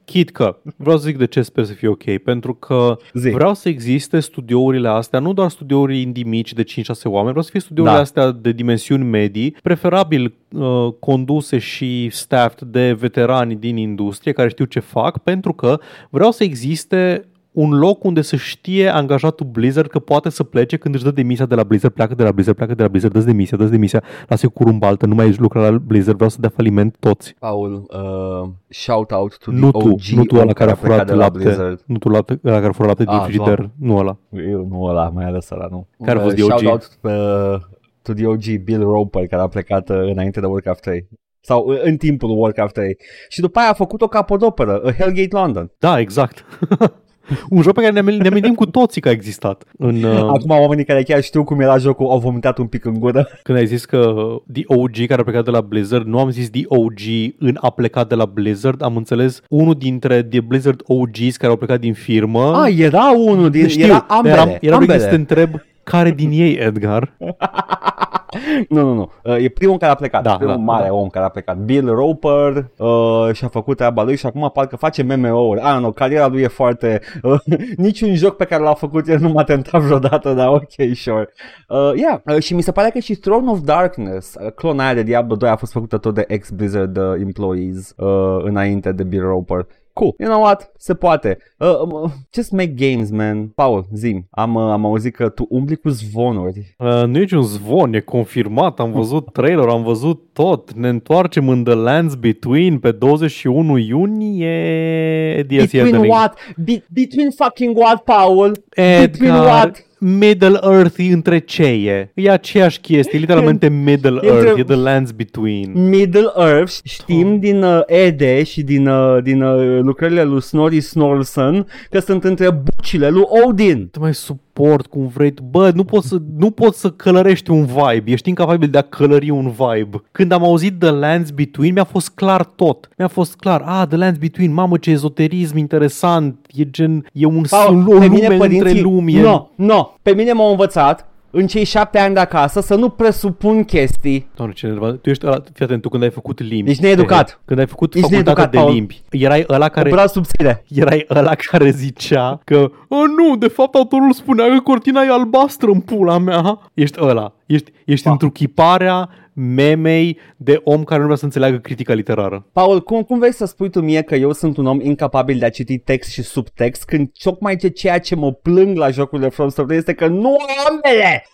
Chit că vreau să zic de ce sper să fie ok. Pentru că Zi. vreau să existe studiourile astea, nu doar studiouri indie mici de 5-6 oameni, vreau să fie studiourile Da. astea de dimensiuni medii, preferabil uh, conduse și staffed de veterani din industrie care știu ce fac, pentru că vreau să existe un loc unde să știe angajatul Blizzard că poate să plece când își dă demisia de la Blizzard, pleacă de la Blizzard, pleacă de la Blizzard, dă demisia, dă demisia, lasă cu curumbaltă, nu mai lucra la Blizzard, vreau să dea faliment toți. Paul, uh, shout out to Nu the tu, OG nu tu ăla om care a plecat furat de la lapte, Blizzard. nu tu lapte, ăla care a furat lapte din Ah, frigider, doamne. nu ăla. Eu nu ăla, mai ales ăla, nu. Care a fost Uh, the OG? Shout out uh, to the OG Bill Roper, care a plecat uh, înainte de Warcraft 3. Sau uh, în timpul Warcraft 3. Și după aia a făcut o capodoperă, uh, Hellgate London. Da, exact. [laughs] un joc pe care ne, ne amintim cu toții că a existat. În, [laughs] uh, Acum oamenii care chiar știu cum era jocul au vomitat un pic în gură. [laughs] când ai zis că The OG care a plecat de la Blizzard, nu am zis The OG în a plecat de la Blizzard, am înțeles unul dintre The Blizzard OGs care au plecat din firmă. Ah, era unul din... Știu, era ambele. eram, eram ambele. să te întreb care din ei, Edgar? [laughs] [laughs] nu, nu, nu. Uh, e primul care a plecat. Da, primul da, mare da. om care a plecat. Bill Roper uh, și-a făcut treaba lui și acum parcă face MMO-uri. Ah, nu, cariera lui e foarte... Uh, [laughs] niciun joc pe care l-a făcut el nu m-a tentat vreodată, dar ok, sure. Uh, yeah, uh, și mi se pare că și Throne of Darkness, uh, clona aia de Diablo 2 a fost făcută tot de ex-Blizzard uh, employees uh, înainte de Bill Roper. Cool. You know what? Se poate. Uh, um, just make games, man. Paul, zim. Am, uh, am auzit că tu umbli cu zvonuri. Uh, nu e niciun zvon, e confirmat, am văzut trailer, am văzut tot. Ne întoarcem în The Lands Between pe 21 iunie. DLC Between Elden Ring. what? Be- between fucking what, Paul? Between Edgar, what? Middle Earth e între ce e? E aceeași chestie, e literalmente [laughs] Middle E Earth, între- e The Lands Between. Middle Earth știm din uh, Ede și din, uh, din uh, lucrările lui Snorri Snorlson că sunt între bucile lui Odin. Te mai suport cum vrei tu. Bă, nu poți, să, nu poți să călărești un vibe. Ești incapabil de a călări un vibe. Când am auzit The Lands Between, mi-a fost clar tot. Mi-a fost clar, ah, The Lands Between, mamă ce ezoterism interesant. E gen, e un, Paul, un, o lume între lumi. e- No, no. Pe mine m-au învățat în cei șapte ani de acasă să nu presupun chestii. Doamne, ce nervant. Tu ești ăla, fii atent, tu când ai făcut limbi. Ești needucat. Când ai făcut Ești facultatea needucat, de Paul. limbi, erai ăla care... Care... subțire. Erai ăla care zicea că oh, nu, de fapt autorul spunea că cortina e albastră în pula mea. Ești ăla. Ești, ești Pa. întruchiparea memei de om care nu vrea să înțeleagă critica literară. Paul, cum, cum vrei să spui tu mie că eu sunt un om incapabil de a citi text și subtext când tocmai ce ceea ce mă plâng la jocurile From Software este că nu am ambele? [laughs]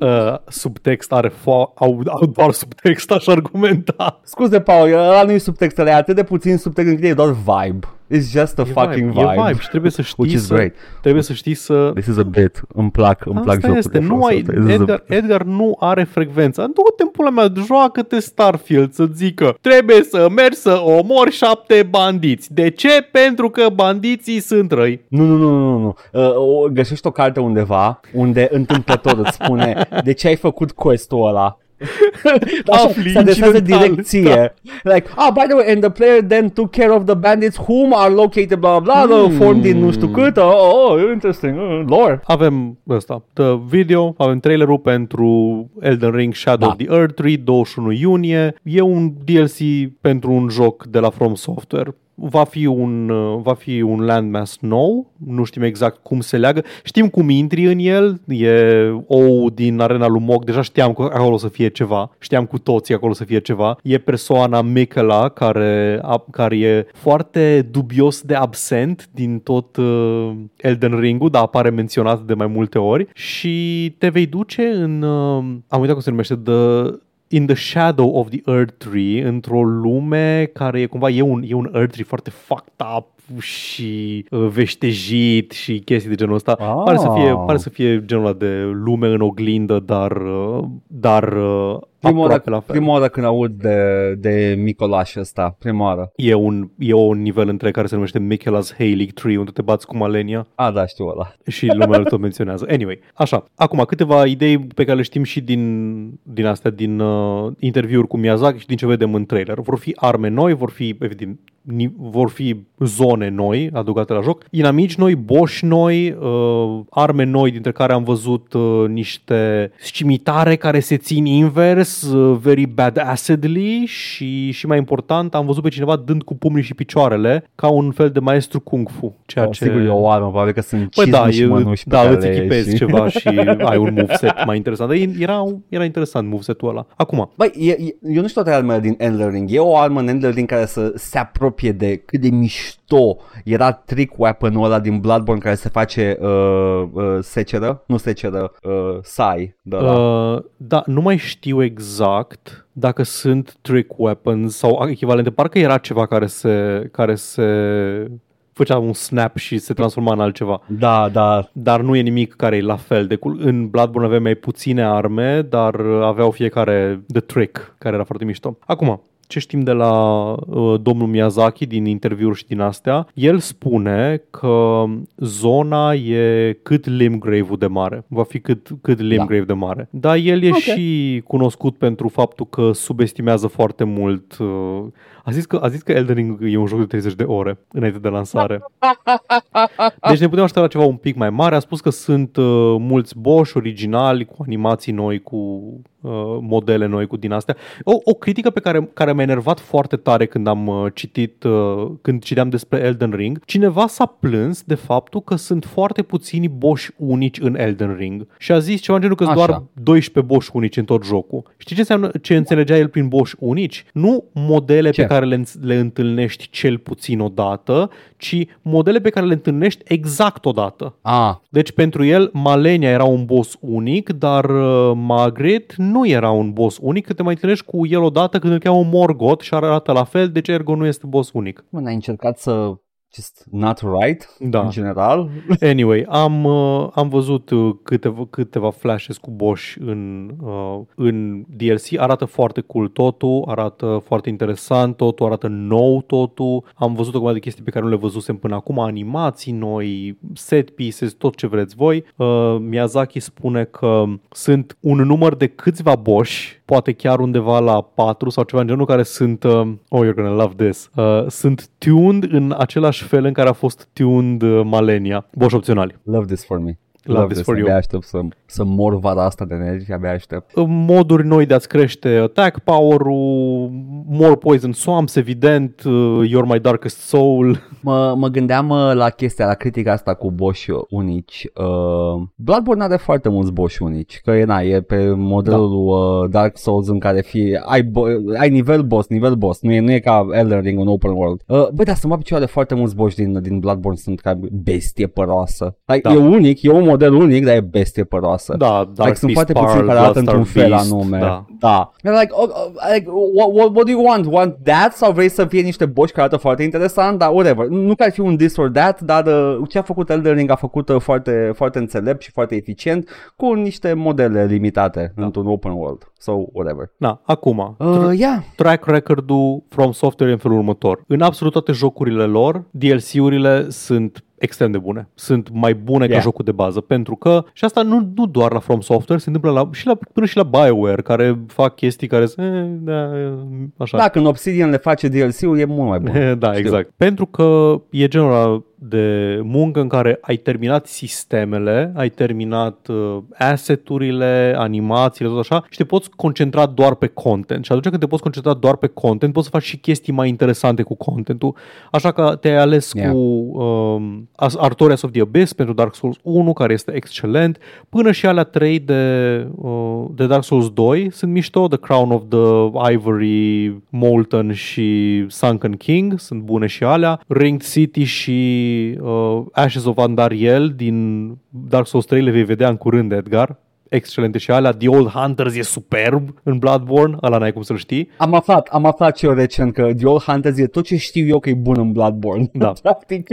Uh, subtext are fo- au, au doar subtext, aș argumenta. Scuze, Paul, ăla nu e subtext, ăla e atât de puțin subtext încât e doar vibe. It's just a fucking vibe. E vibe și trebuie să știi Which is să, great. trebuie să știi să This is a bit. Îmi plac, îmi plac Asta jocurile este, From nu ai, Software. This is a Edgar, Edgar nu are frecvența. Du-te în pula mea, joacă-te Starfield să zică trebuie să mergi să omori șapte bandiți. De ce? Pentru că bandiții sunt răi. Nu, nu, nu, nu, nu. Uh, o, găsești o carte undeva unde întâmplător îți spune [laughs] de ce ai făcut quest-ul ăla. Așa, Afli se adresează incidental, direct ție. Like, ah, by the way, and the player then took care of the bandits whom are located blah blah blah, Hmm. formed din nu știu cât. Oh, oh, oh interesting. Uh, lore. Avem ăsta, the video, avem trailerul pentru Elden Ring Shadow Da. of the Earth Tree, 21 iunie. E un DLC pentru un joc de la From Software. Va fi un, uh, va fi un landmass nou, nu știm exact cum se leagă. Știm cum intri în el, e ou din arena lui Mog, deja știam că acolo o să fie ceva, știam cu toții acolo să fie ceva. E persoana Michaela care, a, care e foarte dubios de absent din tot uh, Elden Ring-ul, dar apare menționat de mai multe ori și te vei duce în... Uh, am uitat cum se numește, The In the Shadow of the Earth Tree, într-o lume care e cumva, e un, e un Earth Tree foarte fucked up și uh, veștejit și chestii de genul ăsta. Ah. Pare, să fie, pare să fie genul ăla de lume în oglindă, dar, uh, dar uh, Prima oară, aproape la fel. prima oară când aud de, de Micolaș ăsta, prima oară. E un, e un nivel între care se numește Michelas Halig Tree, unde te bați cu Malenia A, da, știu ăla. [laughs] și lumea îl tot menționează. Anyway, așa. Acum, câteva idei pe care le știm și din, din astea, din uh, interviuri cu Miyazaki și din ce vedem în trailer. Vor fi arme noi, vor fi, evident, ni- vor fi zone noi adăugate la joc, inamici noi, boși noi, uh, arme noi, dintre care am văzut uh, niște scimitare care se țin invers, uh, very badassedly și, și mai important, am văzut pe cineva dând cu pumnii și picioarele ca un fel de maestru kung fu. Ceea Oh, ce... Sigur, e o armă, probabil că sunt Păi cizme da, și e, mănuși pe da care îți le echipezi și... ceva și [laughs] ai un moveset mai interesant. Dar Era, era interesant moveset-ul ăla. Acum, Băi, e, e, eu nu știu toate armele din Elden Ring. E o armă în Elden Ring care să se apropie de cât de mișto era trick weapon-ul ăla din Bloodborne care se face uh, uh, seceră, nu seceră, uh, sai. De la. uh, da, nu mai știu exact dacă sunt trick weapons sau echivalente. Parcă era ceva care se, care se făcea un snap și se transforma în altceva. Da, da. Dar nu e nimic care e la fel. De cul- în Bloodborne aveai mai puține arme, dar aveau fiecare the trick, care era foarte mișto. Acum, ce știm de la uh, domnul Miyazaki din interviuri și din astea, el spune că zona e cât Limgrave-ul de mare. Va fi cât, cât Limgrave da. de mare. Dar el e okay. și cunoscut pentru faptul că subestimează foarte mult uh, a zis, că, a zis că Elden Ring e un joc de 30 de ore înainte de lansare. [laughs] Deci ne putem aștepta la ceva un pic mai mare. A spus că sunt uh, mulți boși originali cu animații noi, cu uh, modele noi, cu din astea. O, o critică pe care, care m-a enervat foarte tare când am uh, citit, uh, când citeam despre Elden Ring. Cineva s-a plâns de faptul că sunt foarte puțini boși unici în Elden Ring. Și a zis ceva în genul că sunt doar 12 boși unici în tot jocul. Știi ce înseamnă, ce înțelegea el prin boși unici? Nu modele ce? pe care le, le întâlnești cel puțin odată, ci modele pe care le întâlnești exact odată. Ah. Deci pentru el Malenia era un boss unic, dar uh, Margaret nu era un boss unic, că te mai întâlnești cu el odată când îl cheamă Morgoth și arată la fel, deci ergo nu este boss unic. Mă, n-ai încercat să just not right da. în general. Anyway, am, uh, am văzut uh, câteva, câteva flashes cu Bosch în, uh, în DLC. Arată foarte cool totul, arată foarte interesant totul, arată nou totul. Am văzut o de chestii pe care nu le văzusem până acum, animații noi, set pieces, tot ce vreți voi. Uh, Miyazaki spune că sunt un număr de câțiva Bosch poate chiar undeva la 4 sau ceva în genul care sunt, uh, oh, you're gonna love this, uh, sunt tuned în același fel în care a fost tuned uh, Malenia, boși opționali. Love this for me. Love, Love this for you. Abia aștept să, să mor vara asta de nervi, abia aștept. Moduri noi de a-ți crește attack power-ul, more poison swamps, evident, uh, You're My Darkest Soul. Mă, mă gândeam uh, la chestia, la critica asta cu boss unici. Uh, Bloodborne are foarte mulți boss unici, că e, na, e pe modelul da. uh, Dark Souls în care fie, ai, bo- ai nivel boss, nivel boss, nu e, nu e ca Elden Ring, un open world. Uh, băi, dar să mă picioare de foarte mulți boss din, din Bloodborne sunt ca bestie păroasă. Like, da. E unic, e un model unic, dar e bestie păroasă. Da, Dark like, sunt foarte puțini care arată într-un fel anume. Da. da. Like, oh, oh, like what, what, what do you want? Want that? Sau vrei să fie niște boși care arată foarte interesant? Dar whatever. Nu că ar fi un this or that, dar uh, ce a făcut Elden Ring a făcut uh, foarte, foarte înțelept și foarte eficient cu niște modele limitate da. într-un open world. So, whatever. Da, acum. Uh, yeah. Track record-ul From Software în felul următor. În absolut toate jocurile lor, DLC-urile sunt extrem de bune. Sunt mai bune yeah. ca jocul de bază, pentru că, și asta nu, nu doar la From Software, se întâmplă la, și la, până și la BioWare, care fac chestii care sunt, eh, da, așa. Da, când Obsidian le face DLC-ul, e mult mai bun. [laughs] da, Știu. exact. Pentru că e genul de muncă în care ai terminat sistemele, ai terminat uh, asset-urile, animațiile, tot așa și te poți concentra doar pe content. Și atunci când te poți concentra doar pe content, poți să faci și chestii mai interesante cu contentul. Așa că te-ai ales yeah. cu um, Artorias of the Abyss pentru Dark Souls 1, care este excelent, până și alea 3 de, uh, de Dark Souls 2 sunt mișto, The Crown of the Ivory, Molten și Sunken King, sunt bune și alea, Ringed City și uh, Ashes of Andariel din Dark Souls 3 le vei vedea în curând, Edgar excelente și alea. The Old Hunters e superb în Bloodborne, ăla n-ai cum să-l știi. Am aflat, am aflat și eu recent că The Old Hunters e tot ce știu eu că e bun în Bloodborne. Da. [laughs] Practic.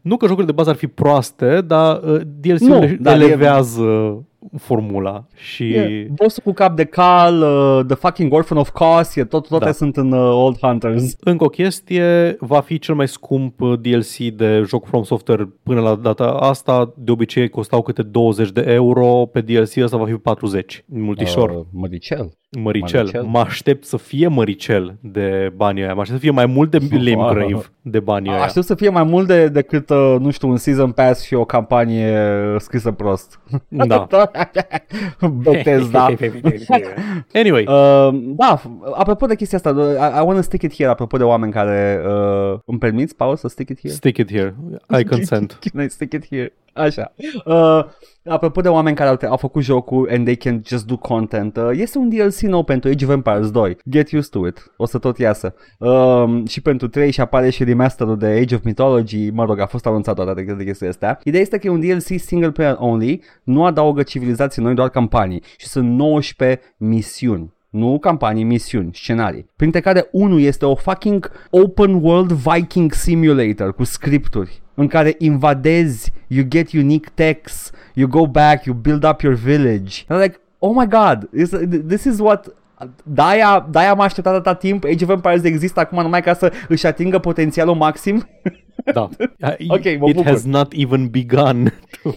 Nu că jocurile de bază ar fi proaste, dar uh, DLC-urile elevează e formula și... Yeah. Bossul cu cap de cal, uh, The Fucking Orphan of Cos, e tot, toate da. sunt în uh, Old Hunters. Încă o chestie, va fi cel mai scump uh, DLC de joc From Software până la data asta. De obicei costau câte 20 de euro, pe DLC ăsta va fi 40, multișor. Uh, măricel. Măricel. Măricel. Mă aștept să fie măricel de banii aia. Mă aștept să fie mai mult de Limgrave de banii aia. Aștept să fie mai mult de, decât, uh, nu știu, un season pass și o campanie scrisă prost. Da. [laughs] [laughs] Bethesda. [laughs] anyway. Uh, da, apropo de chestia asta, I, I want to stick it here, apropo de oameni care uh, îmi permiți, Paul, să stick it here? Stick it here. I consent. [laughs] Can I stick it here? Așa. Uh, apropo de oameni care au, au făcut jocul and they can just do content, uh, este un DLC nou pentru Age of Empires 2. Get used to it. O să tot iasă. Uh, și pentru 3 și apare și remasterul de Age of Mythology. Mă rog, a fost anunțat toate de chestia asta. Ideea este că e un DLC single player only, nu adaugă civilizații noi, doar campanii. Și sunt 19 misiuni. Nu campanii, misiuni, scenarii. Printre care unul este o fucking open world Viking simulator cu scripturi în care invadezi, you get unique techs, you go back, you build up your village. And I'm like, oh my god, this, this is what de-aia, de-aia am așteptat atâta timp, Age of Empires există acum numai ca să își atingă potențialul maxim. Da. [laughs] Ok, mă It bucur. has not even begun.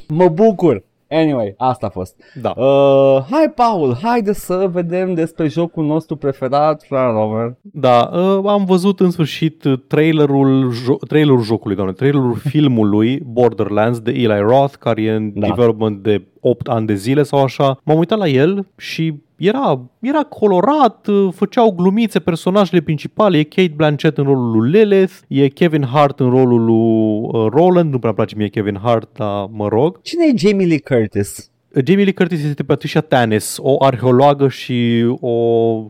Mă bucur. Anyway, asta a fost. da. Uh, hai, Paul, haide să vedem despre jocul nostru preferat, Fran Romer. Da, uh, am văzut în sfârșit uh, trailerul, jo- trailerul jocului, doamne, trailerul [laughs] filmului Borderlands de Eli Roth, care e în Da. development de 8 ani de zile sau așa. M-am uitat la el și era, era colorat, uh, făceau glumițe personajele principale, e Kate Blanchett în rolul lui Lilith, e Kevin Hart în rolul lui uh, Roland, nu prea place mie Kevin Hart, dar mă rog. Cine e Jamie Lee Curtis? Jamie Lee Curtis este Patricia Tanis, o arheologă și o...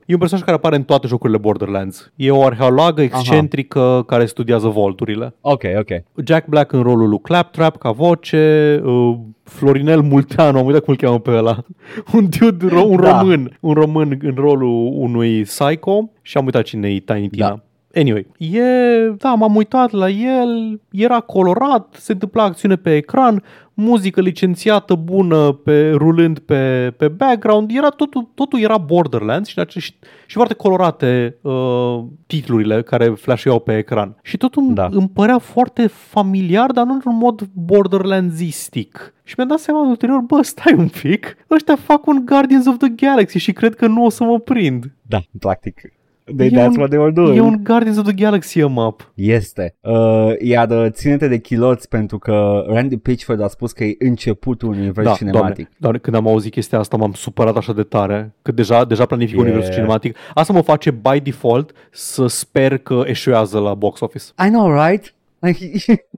E un personaj care apare în toate jocurile Borderlands. E o arheologă excentrică care studiază volturile. Ok, ok. Jack Black în rolul lui Claptrap ca voce, uh, Florinel Multeanu, am uitat cum îl cheamă pe ăla, [laughs] un dude, ro- un Da. român, un român în rolul unui psycho și am uitat cine e Tiny Tina. Da. Anyway, e, da, m-am uitat la el, era colorat, se întâmpla acțiune pe ecran, muzică licențiată bună pe, rulând pe, pe background, era totul, totul era Borderlands și, în ace- și, și foarte colorate uh, titlurile care flasheau pe ecran. Și totul Da. îmi părea foarte familiar, dar nu într-un mod Borderlandsistic. Și mi-am dat seama ulterior, bă, stai un pic, ăștia fac un Guardians of the Galaxy și cred că nu o să mă prind. Da, practic. They, E that's un- what they were doing. E un Guardians of the Galaxy map. Este. Uh, iar uh, ține-te de chiloți pentru că Randy Pitchford a spus că e începutul univers Da, cinematic. doamne, doamne, când am auzit chestia asta m-am supărat așa de tare că deja, deja planific Yeah. universul cinematic. Asta mă face by default să sper că eșuează la box office. I know, right? Like,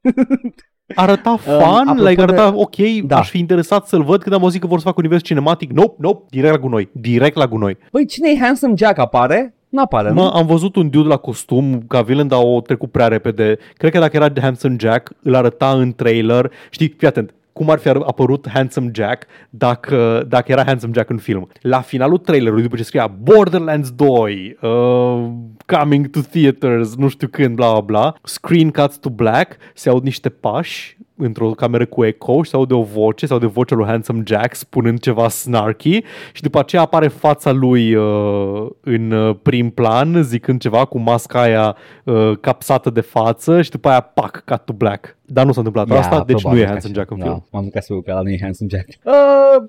[laughs] Arăta fun, apropo like, arăta de- ok, Da. aș fi interesat să-l văd când am auzit că vor să facă univers cinematic. Nope, nope, direct la gunoi, direct la gunoi. Băi, cine e Handsome Jack? Apare? N-apare, Mă, nu? am văzut un dude la costum ca villain, dar o trecut prea repede. Cred că dacă era de Handsome Jack, îl arăta în trailer. Știi, fii atent, cum ar fi apărut Handsome Jack dacă, dacă era Handsome Jack în film. La finalul trailerului, după ce scria Borderlands 2, uh, coming to theaters, nu știu când, bla bla bla, screen cuts to black, se aud niște pași într-o cameră cu echo și se aude o voce, se aude vocea lui Handsome Jack spunând ceva snarky și după aceea apare fața lui uh, în uh, prim plan zicând ceva cu masca aia uh, capsată de față și după aia pac, cut to black. Dar nu s-a întâmplat Yeah, asta, deci nu probabil e că Handsome așa. Jack în Da, film. M-am bucat să că ăla nu e Handsome Jack. Uh,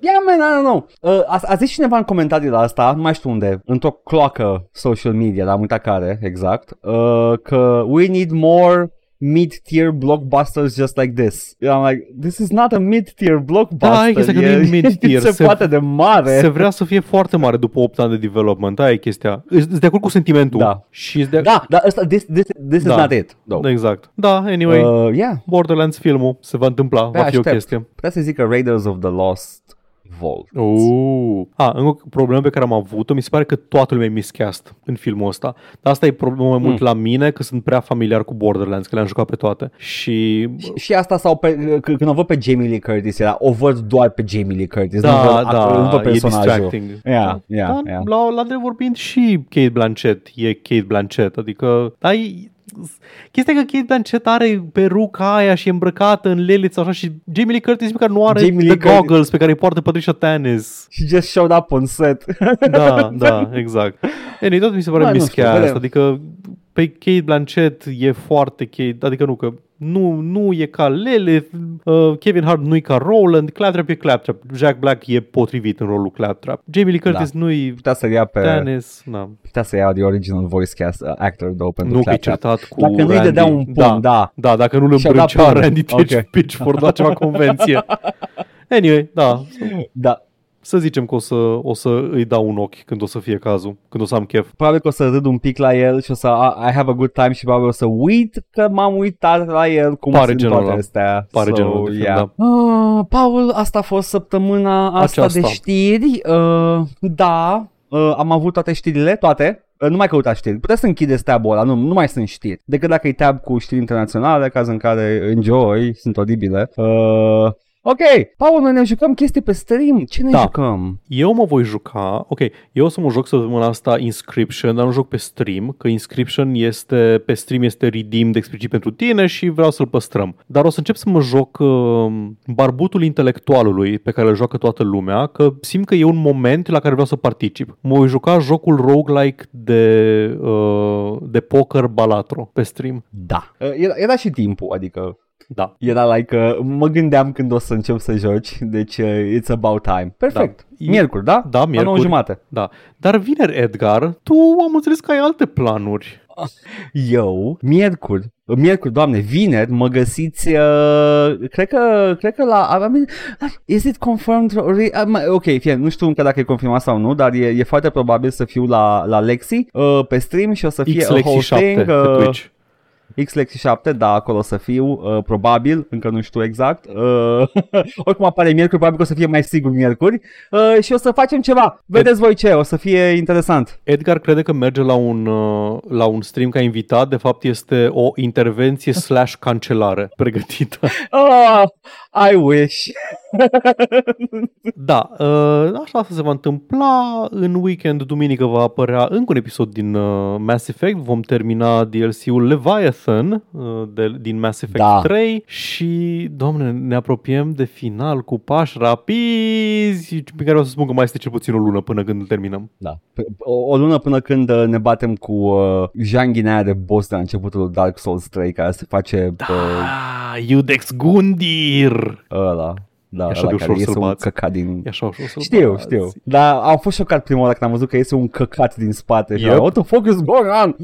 yeah, man, I don't know. Uh, a, a zis cineva în comentarii la asta, nu mai știu unde, într-o cloacă social media, dar am uitat care, exact, uh, că we need more mid-tier blockbusters just like this. I'm like, this is not a mid-tier blockbuster. Da, e chestia că nu e [laughs] mid-tier, se, se- poate de mare. Se vrea să fie foarte mare după 8 ani de development, aia e chestia. Îți de acord cu sentimentul. Da. Și de... Da, dar ăsta, this, this, this is Da. not it. Though. Exact. Da, anyway, uh, Uh, yeah, Borderlands filmul se va întâmpla, Pe va fi o aștept. chestie. putea să zic că Raiders of the Lost Vault. Uh. Ah, încă o problemă pe care am avut-o, mi se pare că toată lumea e miscast în filmul ăsta. Dar asta e problemă mai mult Mm. la mine, că sunt prea familiar cu Borderlands, că le-am jucat pe toate. Și Și asta sau pe, c- când o văd pe Jamie Lee Curtis, era, o văd doar pe Jamie Lee Curtis, nu da, văd, da, nu văd e personajul. distracting. Yeah, Da. yeah, da, yeah. La, la drept vorbind și Kate Blanchett e Kate Blanchett, adică da, e, chestia e că Kate Blanchett are peruca aia și e îmbrăcată în Lilith sau așa și Jamie Lee Curtis pe care nu are Jamie the Lee Curtis- goggles pe care îi poartă Patricia Tanis. She just showed up on set. Da, da, exact. Anyway, tot mi se pare Bă, nu știu, miscast, vedem. adică pe Kate Blanchett e foarte Kate, adică nu că nu, nu e ca Lilith, uh, Kevin Hart nu e ca Roland, Claptrap e Claptrap, Jack Black e potrivit în rolul Claptrap, Jamie Lee Curtis Da. nu e putea să ia pe, Tanis, na. putea să ia the original voice cast uh, actor, though, pentru Nu că e Claptrap. certat cu Dacă nu-i Randy. dădea un pumn, da. Da, dacă nu-l Și-a dat îmbrâncea pumn. Randy Pitch, Ok. Pitchford la ceva convenție. [laughs] Anyway, da, Da. Să zicem că o să, o să îi dau un ochi când o să fie cazul, când o să am chef. Probabil că o să râd un pic la el și o să I have a good time și probabil o să uit că m-am uitat la el cum Pare sunt genul toate ăla. astea. Pare so, genul de film, yeah. Uh, Paul, asta a fost săptămâna asta Aceasta. de știri. Uh, da, uh, am avut toate știrile, toate. Uh, Nu mai căutați știri. Puteți să închideți tab-ul ăla, nu, nu mai sunt știri. Decât dacă e tab cu știri internaționale, caz în care enjoy, sunt oribile. Uh, Ok, Paul, noi ne jucăm chestii pe stream. Ce ne Da. jucăm? Eu mă voi juca, ok, eu o să mă joc săptămâna asta Inscription, dar nu joc pe stream, că Inscription este, pe stream este redeemed explicit pentru tine și vreau să-l păstrăm. Dar o să încep să mă joc uh, barbutul intelectualului pe care îl joacă toată lumea, că simt că e un moment la care vreau să particip. Mă voi juca jocul roguelike de, uh, de poker Balatro pe stream. Da. Uh, Era, era și timpul, adică Da. era like, uh, mă gândeam când o să încep să joci, deci uh, it's about time. Perfect. Da. Miercuri, da? Da, La nouă miercuri. jumate. Da. Dar vineri, Edgar, tu am înțeles că ai alte planuri. [laughs] Eu, miercuri, miercuri, doamne, vineri, mă găsiți, uh, cred că, cred că la, I mean, is it confirmed? Re- uh, mă, ok, fie, nu știu încă dacă e confirmat sau nu, dar e, e foarte probabil să fiu la, la Lexi uh, pe stream și o să fie a X-Lexi whole 7 thing. pe uh, Twitch. X-Lexi 7, da, acolo o să fiu, uh, probabil, încă nu știu exact. Uh, [laughs] oricum apare miercuri, probabil că o să fie mai sigur miercuri. Uh, și o să facem ceva. Vedeți voi ce, o să fie interesant. Edgar crede că merge la un, uh, la un stream ca invitat, de fapt este o intervenție slash cancelare pregătită. Oh, [laughs] I wish. Da, uh, așa asta se va întâmpla. În weekend, duminică, va apărea încă un episod din uh, Mass Effect. Vom termina DLC-ul Leviathan uh, de, din Mass Effect Da. 3 și, domne, ne apropiem de final cu pași rapizi, pe care o să spun că mai este cel puțin o lună până când îl terminăm. Da. P- O, o lună până când uh, ne batem cu uh, janghina aia de boss de la începutul Dark Souls 3 care se face da. Ah, Iudex Gundir! ăla. Da, E așa ăla de care ușor iese să-l un bați. căcat din... E așa ușor să-l Știu, bați. știu. Dar am fost șocat prima oară când am văzut că iese un căcat din spate. Yep. Yep. What the fuck is going on?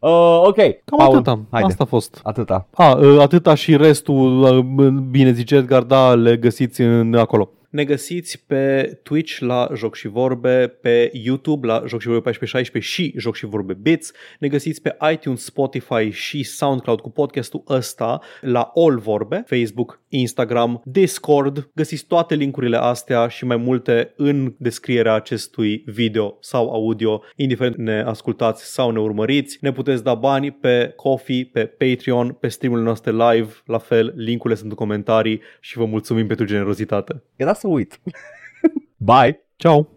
Uh, ok. Cam Paul, atâta. Haide. Asta a fost. Atâta. A, uh, atâta și restul, uh, bine zice Edgar, da, le găsiți în, acolo. Ne găsiți pe Twitch la Joc și Vorbe, pe YouTube la Joc și Vorbe 1416 și Joc și Vorbe Bits. Ne găsiți pe iTunes, Spotify și SoundCloud cu podcastul ăsta la All Vorbe, Facebook, Instagram, Discord. Găsiți toate linkurile astea și mai multe în descrierea acestui video sau audio, indiferent ne ascultați sau ne urmăriți. Ne puteți da bani pe Coffee, pe Patreon, pe streamurile noastre live, la fel, linkurile sunt în comentarii și vă mulțumim pentru generozitate. Era să uit. Bye. Ciao!